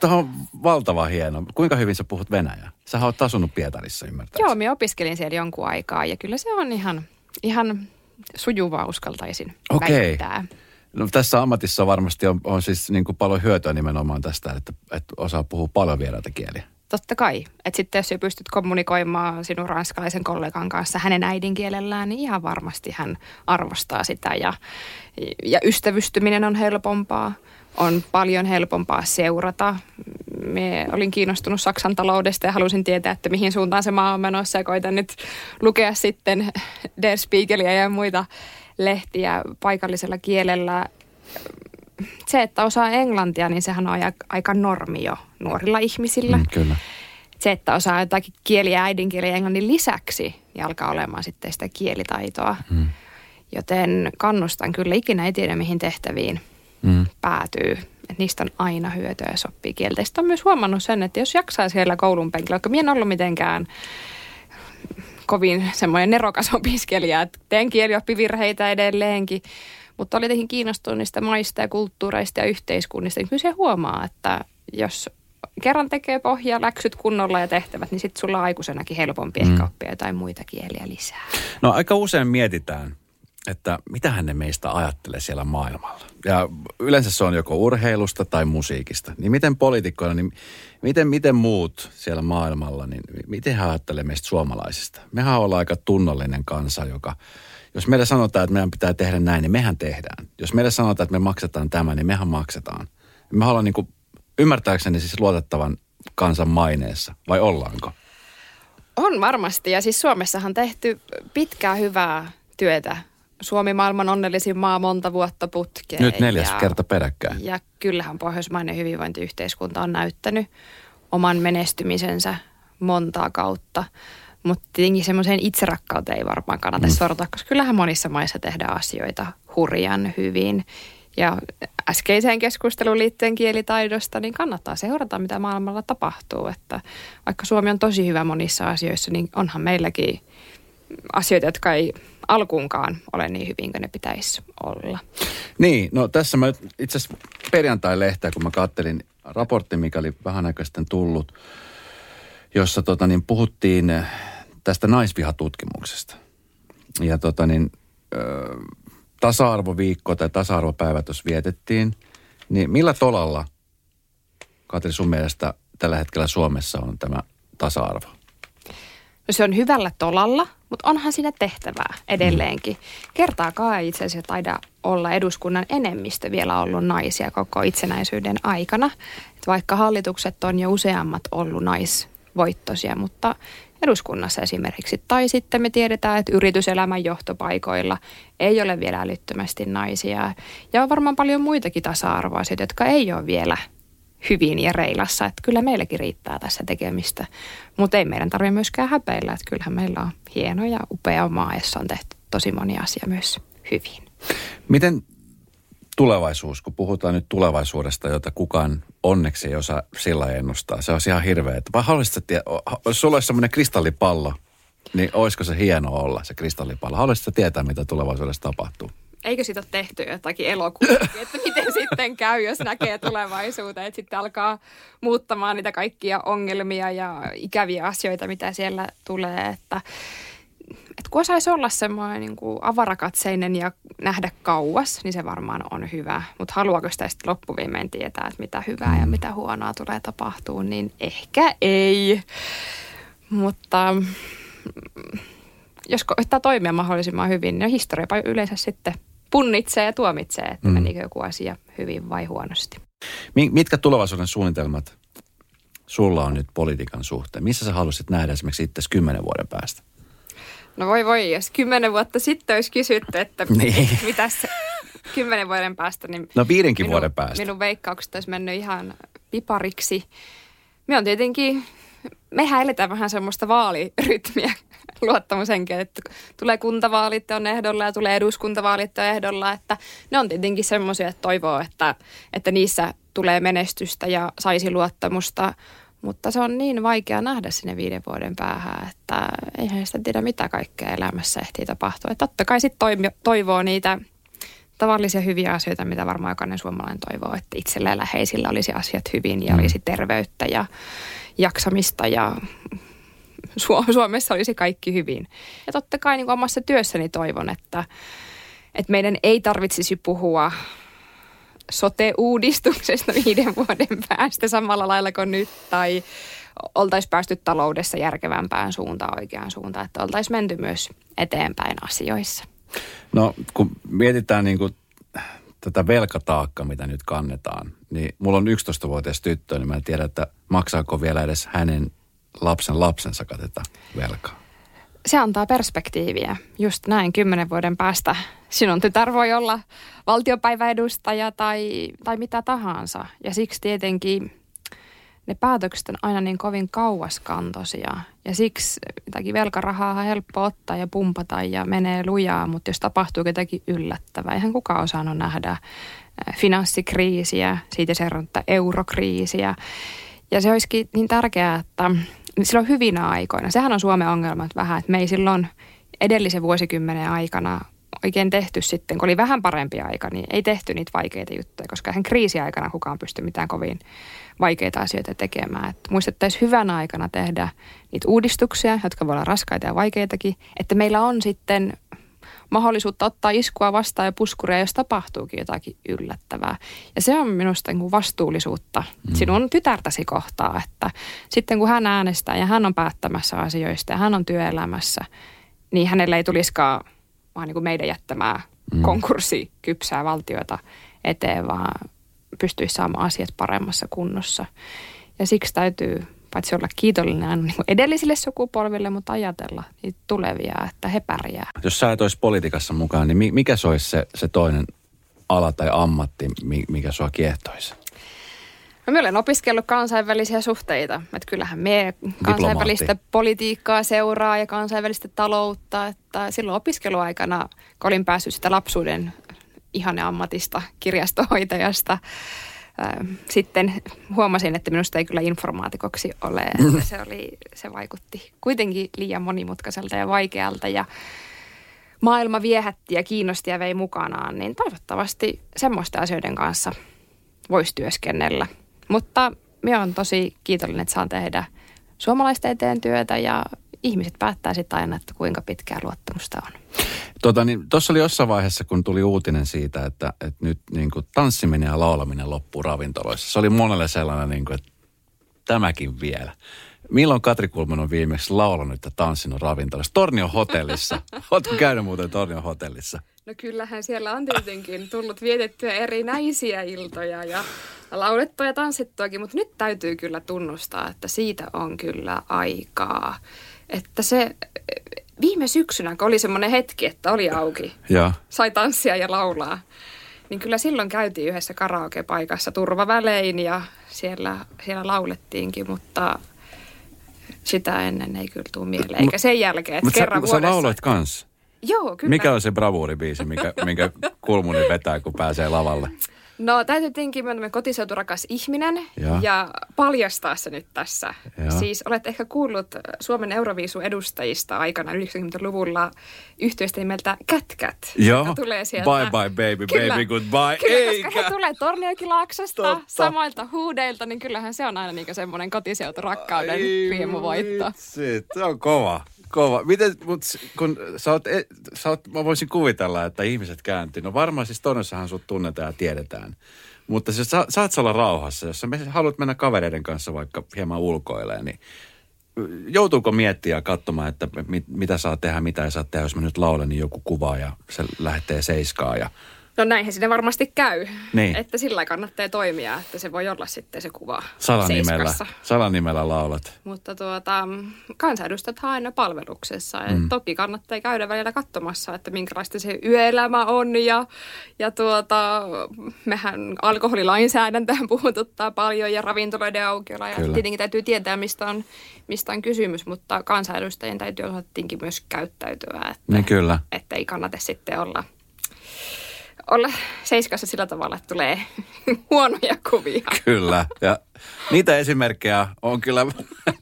tämä on valtava hieno. Kuinka hyvin sä puhut venäjää? Sä oot asunut Pietarissa, ymmärtää. Joo, minä opiskelin siellä jonkun aikaa ja kyllä se on ihan, ihan sujuvaa uskaltaisin Okei. väittää. No, tässä ammatissa varmasti on, on siis niin kuin paljon hyötyä nimenomaan tästä, että, että osaa puhua paljon vieraita kieliä. Totta kai. Että sitten jos pystyt kommunikoimaan sinun ranskalaisen kollegan kanssa hänen äidinkielellään, niin ihan varmasti hän arvostaa sitä. Ja, ja ystävystyminen on helpompaa. On paljon helpompaa seurata. Me olin kiinnostunut Saksan taloudesta ja halusin tietää, että mihin suuntaan se maa on menossa. Ja koitan nyt lukea sitten Der Spiegelia ja muita lehtiä paikallisella kielellä se, että osaa englantia, niin sehän on aika, aika normi jo nuorilla ihmisillä. Mm, kyllä. Se, että osaa jotakin kieliä äidinkielen ja englannin lisäksi, niin alkaa olemaan sitten sitä kielitaitoa. Mm. Joten kannustan kyllä, ikinä ei tiedä mihin tehtäviin Mm. päätyy. Et niistä on aina hyötyä ja sopii kieltä. Sitten on myös huomannut sen, että jos jaksaa siellä koulun penkillä, vaikka minä en ollut mitenkään kovin semmoinen nerokas opiskelija, että teen kielioppivirheitä edelleenkin, mutta oli jotenkin kiinnostunut niistä maista ja kulttuureista ja yhteiskunnista, niin kyllä se huomaa, että jos kerran tekee pohjaa, läksyt kunnolla ja tehtävät, niin sitten sulla on aikuisenakin helpompi Mm. ehkä oppia jotain muita kieliä lisää. No aika usein mietitään, että mitä ne meistä ajattelee siellä maailmalla. Ja yleensä se on joko urheilusta tai musiikista. Niin miten poliitikkoina, niin miten, miten muut siellä maailmalla, niin miten he ajattelee meistä suomalaisista? Mehän ollaan aika tunnollinen kansa, joka, jos meille sanotaan, että meidän pitää tehdä näin, niin mehän tehdään. Jos meille sanotaan, että me maksetaan tämä, niin mehän maksetaan. Me ollaan niin kuin, ymmärtääkseni siis luotettavan kansan maineessa, vai ollaanko? On varmasti, ja siis Suomessahan tehty pitkää hyvää työtä. Suomi maailman onnellisin maa monta vuotta putkeen. Nyt neljäs ja, kerta peräkkäin. Ja kyllähän pohjoismainen hyvinvointiyhteiskunta on näyttänyt oman menestymisensä montaa kautta. Mutta tietenkin semmoiseen itserakkauteen ei varmaan kannata mm. sortua, koska kyllähän monissa maissa tehdään asioita hurjan hyvin. Ja äskeiseen keskusteluun liittyen kielitaidosta, niin kannattaa seurata, mitä maailmalla tapahtuu. Että vaikka Suomi on tosi hyvä monissa asioissa, niin onhan meilläkin asioita, jotka ei alkuunkaan ole niin hyvin kuin ne pitäisi olla. Niin, no tässä mä itse asiassa perjantai-lehteä, kun mä kattelin raportti, mikä oli vähän aikaa sitten tullut, jossa tota, niin puhuttiin eh, tästä naisvihatutkimuksesta. Ja tota, niin, ö, tasa-arvoviikko tai tasa-arvopäivä tuossa vietettiin. Niin millä tolalla, Katri, sun mielestä tällä hetkellä Suomessa on tämä tasa-arvo? No se on hyvällä tolalla, mutta onhan siinä tehtävää edelleenkin. Kertaakaan ei itse asiassa taida olla eduskunnan enemmistö vielä ollut naisia koko itsenäisyyden aikana. Et vaikka hallitukset on jo useammat ollut naisvoittoisia, mutta eduskunnassa esimerkiksi. Tai sitten me tiedetään, että yrityselämän johtopaikoilla ei ole vielä älyttömästi naisia. Ja on varmaan paljon muitakin tasa-arvoasioita, jotka ei ole vielä hyvin ja reilassa. Että kyllä meilläkin riittää tässä tekemistä. Mutta ei meidän tarvitse myöskään häpeillä, että kyllähän meillä on hieno ja upea maa, jossa on tehty tosi moni asia myös hyvin. Miten tulevaisuus, kun puhutaan nyt tulevaisuudesta, jota kukaan onneksi ei osaa sillä ennustaa. Se on ihan hirveä. että- Vai haluaisitko, jos sulla olisi semmoinen kristallipallo, niin olisiko se hieno olla, se kristallipallo? Haluaisitko tietää, mitä tulevaisuudessa tapahtuu? Eikö siitä ole tehty jotakin elokuvia, että miten sitten käy, jos näkee tulevaisuuteen, että sitten alkaa muuttamaan niitä kaikkia ongelmia ja ikäviä asioita, mitä siellä tulee, että että kun osaisi olla semmoinen niin kuin avarakatseinen ja nähdä kauas, niin se varmaan on hyvä. Mutta haluaako sitä sitten loppuviimein tietää, että mitä hyvää ja mitä huonoa tulee tapahtuu, niin ehkä ei. Mutta mm, jos koittaa toimia mahdollisimman hyvin, niin historia yleensä sitten punnitsee ja tuomitsee, että Mm. menikö joku asia hyvin vai huonosti. Mi- Mitkä tulevaisuuden suunnitelmat sulla on nyt politiikan suhteen? Missä sä haluaisit nähdä esimerkiksi itse kymmenen vuoden päästä? No voi voi, jos kymmenen vuotta sitten olisi kysytty, että Niin. mitäs kymmenen vuoden päästä, niin No viidenkin minun, vuoden päästä. Minun veikkaukset olisi mennyt ihan pipariksi. Me on tietenkin, mehän eletään vähän semmoista vaalirytmiä luottamusenkin, että tulee kuntavaalit on ehdolla ja tulee eduskuntavaalit on ehdolla, että ne on tietenkin semmoisia, että toivoo, että, että niissä tulee menestystä ja saisi luottamusta, mutta se on niin vaikea nähdä sinne viiden vuoden päähän, että eihän sitä tiedä mitä kaikkea elämässä ehtii tapahtua. Ja totta kai sitten toivoo niitä tavallisia hyviä asioita, mitä varmaan jokainen suomalainen toivoo, että itsellä ja läheisillä olisi asiat hyvin ja mm. olisi terveyttä ja jaksamista ja Suomessa olisi kaikki hyvin. Ja totta kai niin kuin omassa työssäni toivon, että, että meidän ei tarvitsisi puhua sote-uudistuksesta viiden vuoden päästä samalla lailla kuin nyt tai oltaisiin päästy taloudessa järkevämpään suuntaan, oikeaan suuntaan, että oltaisiin menty myös eteenpäin asioissa. No kun mietitään niin kuin tätä velkataakkaa, mitä nyt kannetaan, niin mulla on 11-vuotias tyttö, niin mä en tiedä, että maksaako vielä edes hänen lapsen lapsensa tätä velkaa. Se antaa perspektiiviä. Just näin kymmenen vuoden päästä sinun tytär voi olla valtiopäiväedustaja tai, tai mitä tahansa. Ja siksi tietenkin ne päätökset on aina niin kovin kauaskantoisia. Ja siksi jotakin velkarahaa on helppo ottaa ja pumpata ja menee lujaa, mutta jos tapahtuu jotakin yllättävää, eihän kukaan osannut nähdä finanssikriisiä, siitä seurannutta eurokriisiä. Ja se olisikin niin tärkeää, että silloin hyvinä aikoina, sehän on Suomen ongelma, että vähän, että me ei silloin edellisen vuosikymmenen aikana oikein tehty sitten, kun oli vähän parempi aika, niin ei tehty niitä vaikeita juttuja, koska hän kriisiaikana kukaan pysty mitään kovin vaikeita asioita tekemään. Että muistettaisiin hyvänä aikana tehdä niitä uudistuksia, jotka voi olla raskaita ja vaikeitakin, että meillä on sitten mahdollisuutta ottaa iskua vastaan ja puskuria, jos tapahtuukin jotakin yllättävää. Ja se on minusta niin kuin vastuullisuutta mm. sinun tytärtäsi kohtaa, että sitten kun hän äänestää ja hän on päättämässä asioista ja hän on työelämässä, niin hänelle ei tulisikaan vaan niin kuin meidän jättämää mm. konkurssikypsää valtiota eteen, vaan pystyisi saamaan asiat paremmassa kunnossa. Ja siksi täytyy paitsi olla kiitollinen aina niin edellisille sukupolville, mutta ajatella niitä tulevia, että he pärjää. Jos sä et olisi politiikassa mukaan, niin mikä se olisi se, se toinen ala tai ammatti, mikä sua kiehtoisi? No, minä olen opiskellut kansainvälisiä suhteita. Että kyllähän me kansainvälistä politiikkaa seuraa ja kansainvälistä taloutta. Että silloin opiskeluaikana, kun olin päässyt sitä lapsuuden ihane ammatista kirjastohoitajasta, sitten huomasin, että minusta ei kyllä informaatikoksi ole. Että se, oli, se vaikutti kuitenkin liian monimutkaiselta ja vaikealta ja maailma viehätti ja kiinnosti ja vei mukanaan, niin toivottavasti semmoisten asioiden kanssa voisi työskennellä. Mutta minä olen tosi kiitollinen, että saan tehdä suomalaisten eteen työtä ja ihmiset päättää sitten aina, että kuinka pitkää luottamusta on. Tuota, niin, tuossa oli jossain vaiheessa, kun tuli uutinen siitä, että, että nyt niin kuin, tanssiminen ja laulaminen loppuu ravintoloissa. Se oli monelle sellainen, niin kuin, että tämäkin vielä. Milloin Katri Kulman on viimeksi laulanut ja tanssinut ravintolassa? Tornion hotellissa. Oletko käynyt muuten Tornion hotellissa? No kyllähän siellä on tietenkin tullut vietettyä erinäisiä iltoja ja laulettua ja tanssittuakin, mutta nyt täytyy kyllä tunnustaa, että siitä on kyllä aikaa. Että se viime syksynä, kun oli semmoinen hetki, että oli auki, ja. sai tanssia ja laulaa, niin kyllä silloin käytiin yhdessä karaoke-paikassa turvavälein ja siellä, siellä laulettiinkin, mutta sitä ennen ei kyllä tule mieleen. Eikä sen jälkeen, että Mutta kerran sä, vuodessa... sä lauloit kans? Joo, kyllä. Mikä on se bravuuribiisi, minkä, minkä kulmuni vetää, kun pääsee lavalle? No täytyy tietenkin mennä kotiseuturakas ihminen ja. ja paljastaa se nyt tässä. Ja. Siis olet ehkä kuullut Suomen Euroviisu-edustajista aikana 90-luvulla yhteistä nimeltä Kätkät. Joo, tulee sieltä. bye bye baby, kyllä, baby goodbye. Kyllä, Eikä. koska he tulee Torniokilaaksosta, samoilta huudeilta, niin kyllähän se on aina niin semmoinen kotiseuturakkauden riemuvoitto. Se on kova. Kova. Miten, mut kun sä oot, e, sä oot, mä voisin kuvitella, että ihmiset kääntyy. No varmaan siis Tonossahan sut tunnetaan ja tiedetään. Mutta jos sä, saat olla rauhassa, jos sä haluat mennä kavereiden kanssa vaikka hieman ulkoilemaan, niin joutuuko miettiä ja katsomaan, että mit, mitä saa tehdä, mitä ei saa tehdä, jos mä nyt laulan, niin joku kuvaa ja se lähtee seiskaa ja No näinhän sinne varmasti käy. Niin. Että sillä kannattaa toimia, että se voi olla sitten se kuva Salanimellä, salanimellä laulat. Mutta tuota, kansanedustajat aina palveluksessa. Mm. toki kannattaa käydä välillä katsomassa, että minkälaista se yöelämä on. Ja, ja tuota, mehän alkoholilainsäädäntöhän puhututtaa paljon ja ravintoloiden aukiolla. Ja Kyllä. tietenkin täytyy tietää, mistä on, mistä on kysymys, mutta kansanedustajien täytyy osattiinkin myös käyttäytyä. Että, niin kyllä. Että ei kannata sitten olla – olla seiskassa sillä tavalla, että tulee huonoja kuvia. Kyllä. Ja niitä esimerkkejä on kyllä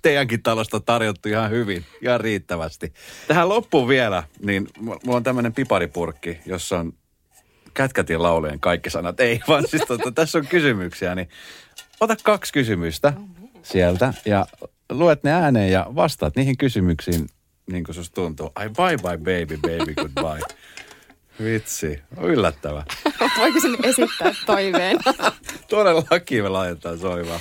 teidänkin talosta tarjottu ihan hyvin, ihan riittävästi. Tähän loppuun vielä, niin mulla on tämmöinen piparipurkki, jossa on kätkätin laulujen kaikki sanat. Ei, vaan siis tota, tässä on kysymyksiä, niin ota kaksi kysymystä sieltä ja luet ne ääneen ja vastaat niihin kysymyksiin niin kuin tuntuu. Ai bye bye baby, baby goodbye. Vitsi, yllättävä. Voiko sen esittää toiveen? Todellakin me laitetaan soimaan.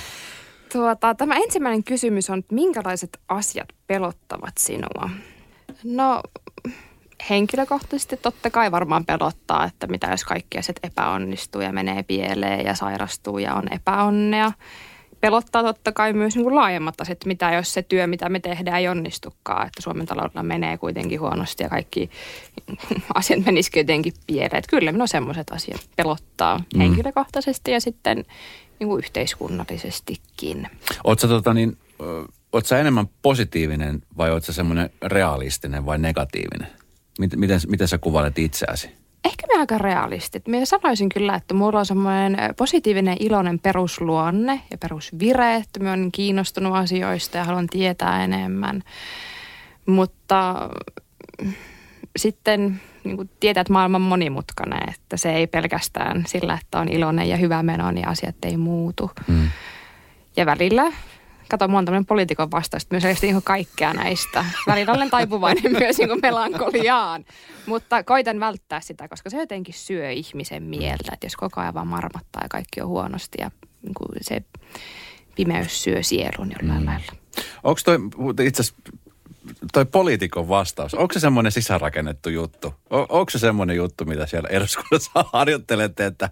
Tuota, tämä ensimmäinen kysymys on, että minkälaiset asiat pelottavat sinua? No, henkilökohtaisesti totta kai varmaan pelottaa, että mitä jos kaikki asiat epäonnistuu ja menee pieleen ja sairastuu ja on epäonnea. Pelottaa totta kai myös niin kuin laajemmat asiat, mitä jos se työ, mitä me tehdään, ei onnistukaan, että Suomen taloudella menee kuitenkin huonosti ja kaikki asiat menisikin jotenkin pieleen. Että kyllä minua semmoiset asiat pelottaa mm. henkilökohtaisesti ja sitten niin kuin yhteiskunnallisestikin. Oletko tota niin, ootko enemmän positiivinen vai oletko semmoinen realistinen vai negatiivinen? Miten, miten, miten sä kuvailet itseäsi? Ehkä me aika realistit. Minä sanoisin kyllä, että mulla on semmoinen positiivinen, iloinen perusluonne ja perusvire, että mä olen kiinnostunut asioista ja haluan tietää enemmän. Mutta sitten niin kuin tietää, että maailma on monimutkainen, että se ei pelkästään sillä, että on iloinen ja hyvä meno, niin asiat ei muutu. Mm. Ja välillä kato, mä oon tämmöinen poliitikon vastaus, myös niin kaikkea näistä. Välillä olen taipuvainen myös niin melankoliaan, mutta koitan välttää sitä, koska se jotenkin syö ihmisen mieltä, että jos koko ajan vaan marmattaa ja kaikki on huonosti ja niin kuin se pimeys syö sielun jollain mm. lailla. Onko toi itse toi poliitikon vastaus, onko se semmoinen sisärakennettu juttu? O, onko se semmoinen juttu, mitä siellä eduskunnassa harjoittelette, että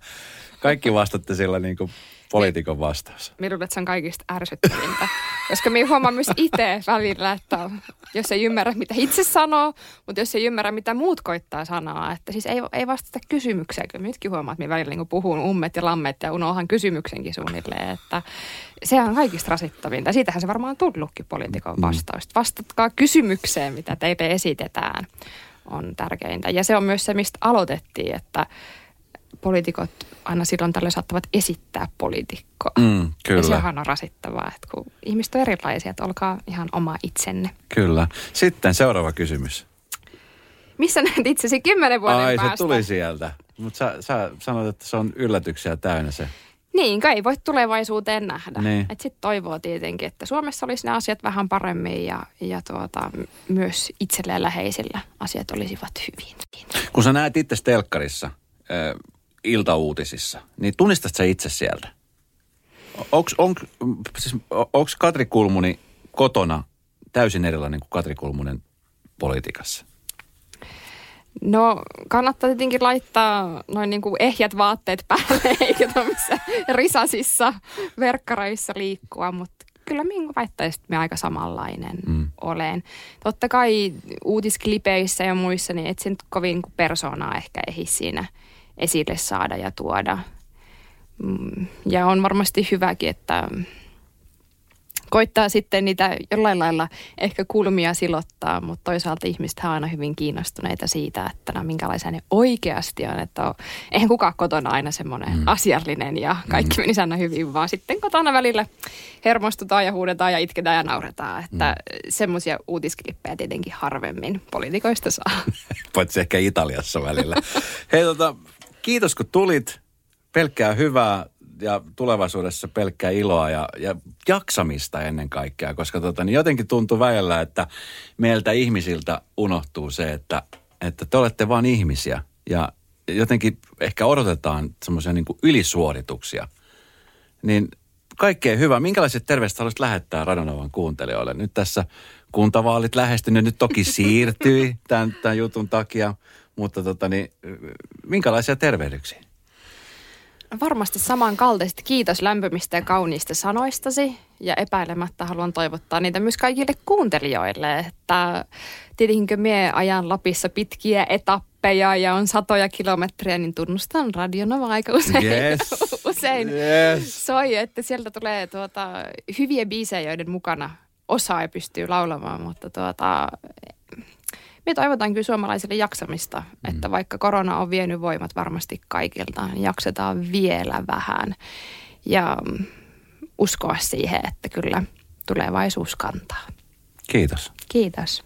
kaikki vastatte sillä niin kuin poliitikon vastaus? Minulle se on kaikista ärsyttävintä, koska minä huomaan myös itse välillä, että jos ei ymmärrä, mitä itse sanoo, mutta jos ei ymmärrä, mitä muut koittaa sanoa, että siis ei, ei vastata kysymykseen. Kyllä nytkin huomaa, että minä välillä niin puhun ummet ja lammet ja unohan kysymyksenkin suunnilleen, että se on kaikista rasittavinta. Siitähän se varmaan on tullutkin poliitikon mm. vastaus. Vastatkaa kysymykseen, mitä teille esitetään, on tärkeintä. Ja se on myös se, mistä aloitettiin, että poliitikot aina silloin tällöin saattavat esittää poliitikkoa. Mm, kyllä. Ja sehän on rasittavaa, että kun ihmiset on erilaisia, että olkaa ihan oma itsenne. Kyllä. Sitten seuraava kysymys. Missä näet itsesi kymmenen vuoden Ai, päästä? se tuli sieltä. Mutta sä, sä sanoit, että se on yllätyksiä täynnä se. Niin, kai ei voi tulevaisuuteen nähdä. Niin. Sitten toivoo tietenkin, että Suomessa olisi ne asiat vähän paremmin ja, ja tuota, myös itselleen läheisillä asiat olisivat hyvin. Kun sä näet itse telkkarissa, iltauutisissa, niin tunnistat sä itse sieltä? Onko on, siis, Katri Kulmuni kotona täysin erilainen kuin Katri Kulmunen politiikassa? No kannattaa tietenkin laittaa noin niin kuin ehjät vaatteet päälle, eikä tämmöisissä risasissa verkkareissa liikkua, mutta kyllä minun väittäisin, että me aika samanlainen mm. olen. Totta kai uutisklipeissä ja muissa, niin et sen kovin persoonaa ehkä ehdi siinä – esille saada ja tuoda. Mm, ja on varmasti hyväkin, että koittaa sitten niitä jollain lailla ehkä kulmia silottaa, mutta toisaalta ihmiset on aina hyvin kiinnostuneita siitä, että no, minkälaisia ne oikeasti on. Että on, eihän kukaan kotona aina semmoinen mm. asiallinen ja kaikki mm. menisi aina hyvin, vaan sitten kotona välillä hermostutaan ja huudetaan ja itketään ja nauretaan. Että mm. semmoisia uutisklippejä tietenkin harvemmin poliitikoista saa. Paitsi ehkä Italiassa välillä. Hei tota, kiitos kun tulit. Pelkkää hyvää ja tulevaisuudessa pelkkää iloa ja, ja jaksamista ennen kaikkea, koska tota, niin jotenkin tuntuu väellä, että meiltä ihmisiltä unohtuu se, että, että te olette vain ihmisiä ja jotenkin ehkä odotetaan semmoisia niin ylisuorituksia. Niin kaikkea hyvää. Minkälaiset terveiset haluaisit lähettää Radonovan kuuntelijoille? Nyt tässä kuntavaalit lähestynyt, nyt toki siirtyi tämän, tämän jutun takia. Mutta tota, niin, minkälaisia tervehdyksiä? Varmasti samankaltaisesti. Kiitos lämpimistä ja kauniista sanoistasi. Ja epäilemättä haluan toivottaa niitä myös kaikille kuuntelijoille. Että tietenkin mie ajan Lapissa pitkiä etappeja ja on satoja kilometrejä, niin tunnustan radionova aika usein, yes. usein yes. soi, että sieltä tulee tuota, hyviä biisejä, joiden mukana osaa ja pystyy laulamaan, mutta tuota, me toivotaan kyllä suomalaisille jaksamista, mm. että vaikka korona on vienyt voimat varmasti kaikilta, niin jaksetaan vielä vähän. Ja uskoa siihen, että kyllä tulevaisuus kantaa. Kiitos. Kiitos.